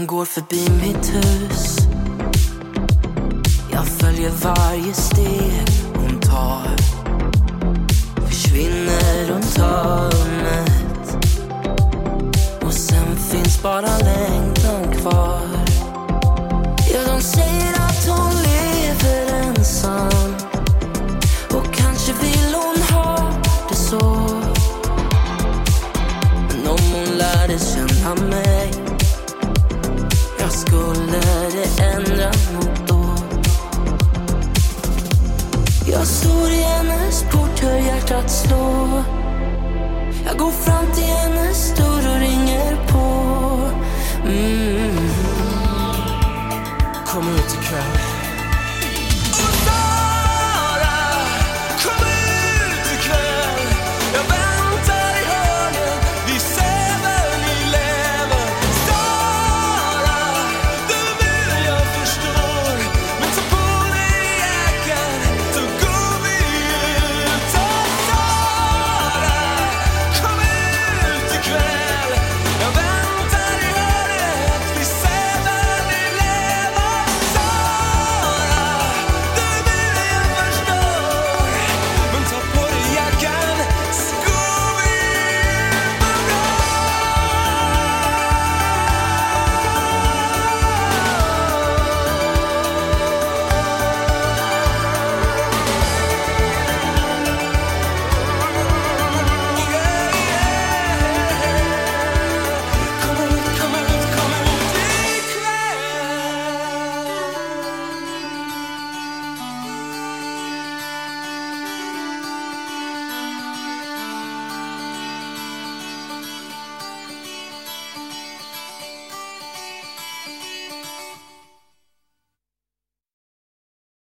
Hon går förbi mitt hus. Jag följer varje steg hon tar. Försvinner runt hörnet. Och sen finns bara längtan kvar. Ja, de säger att slå. Jag går fram till henne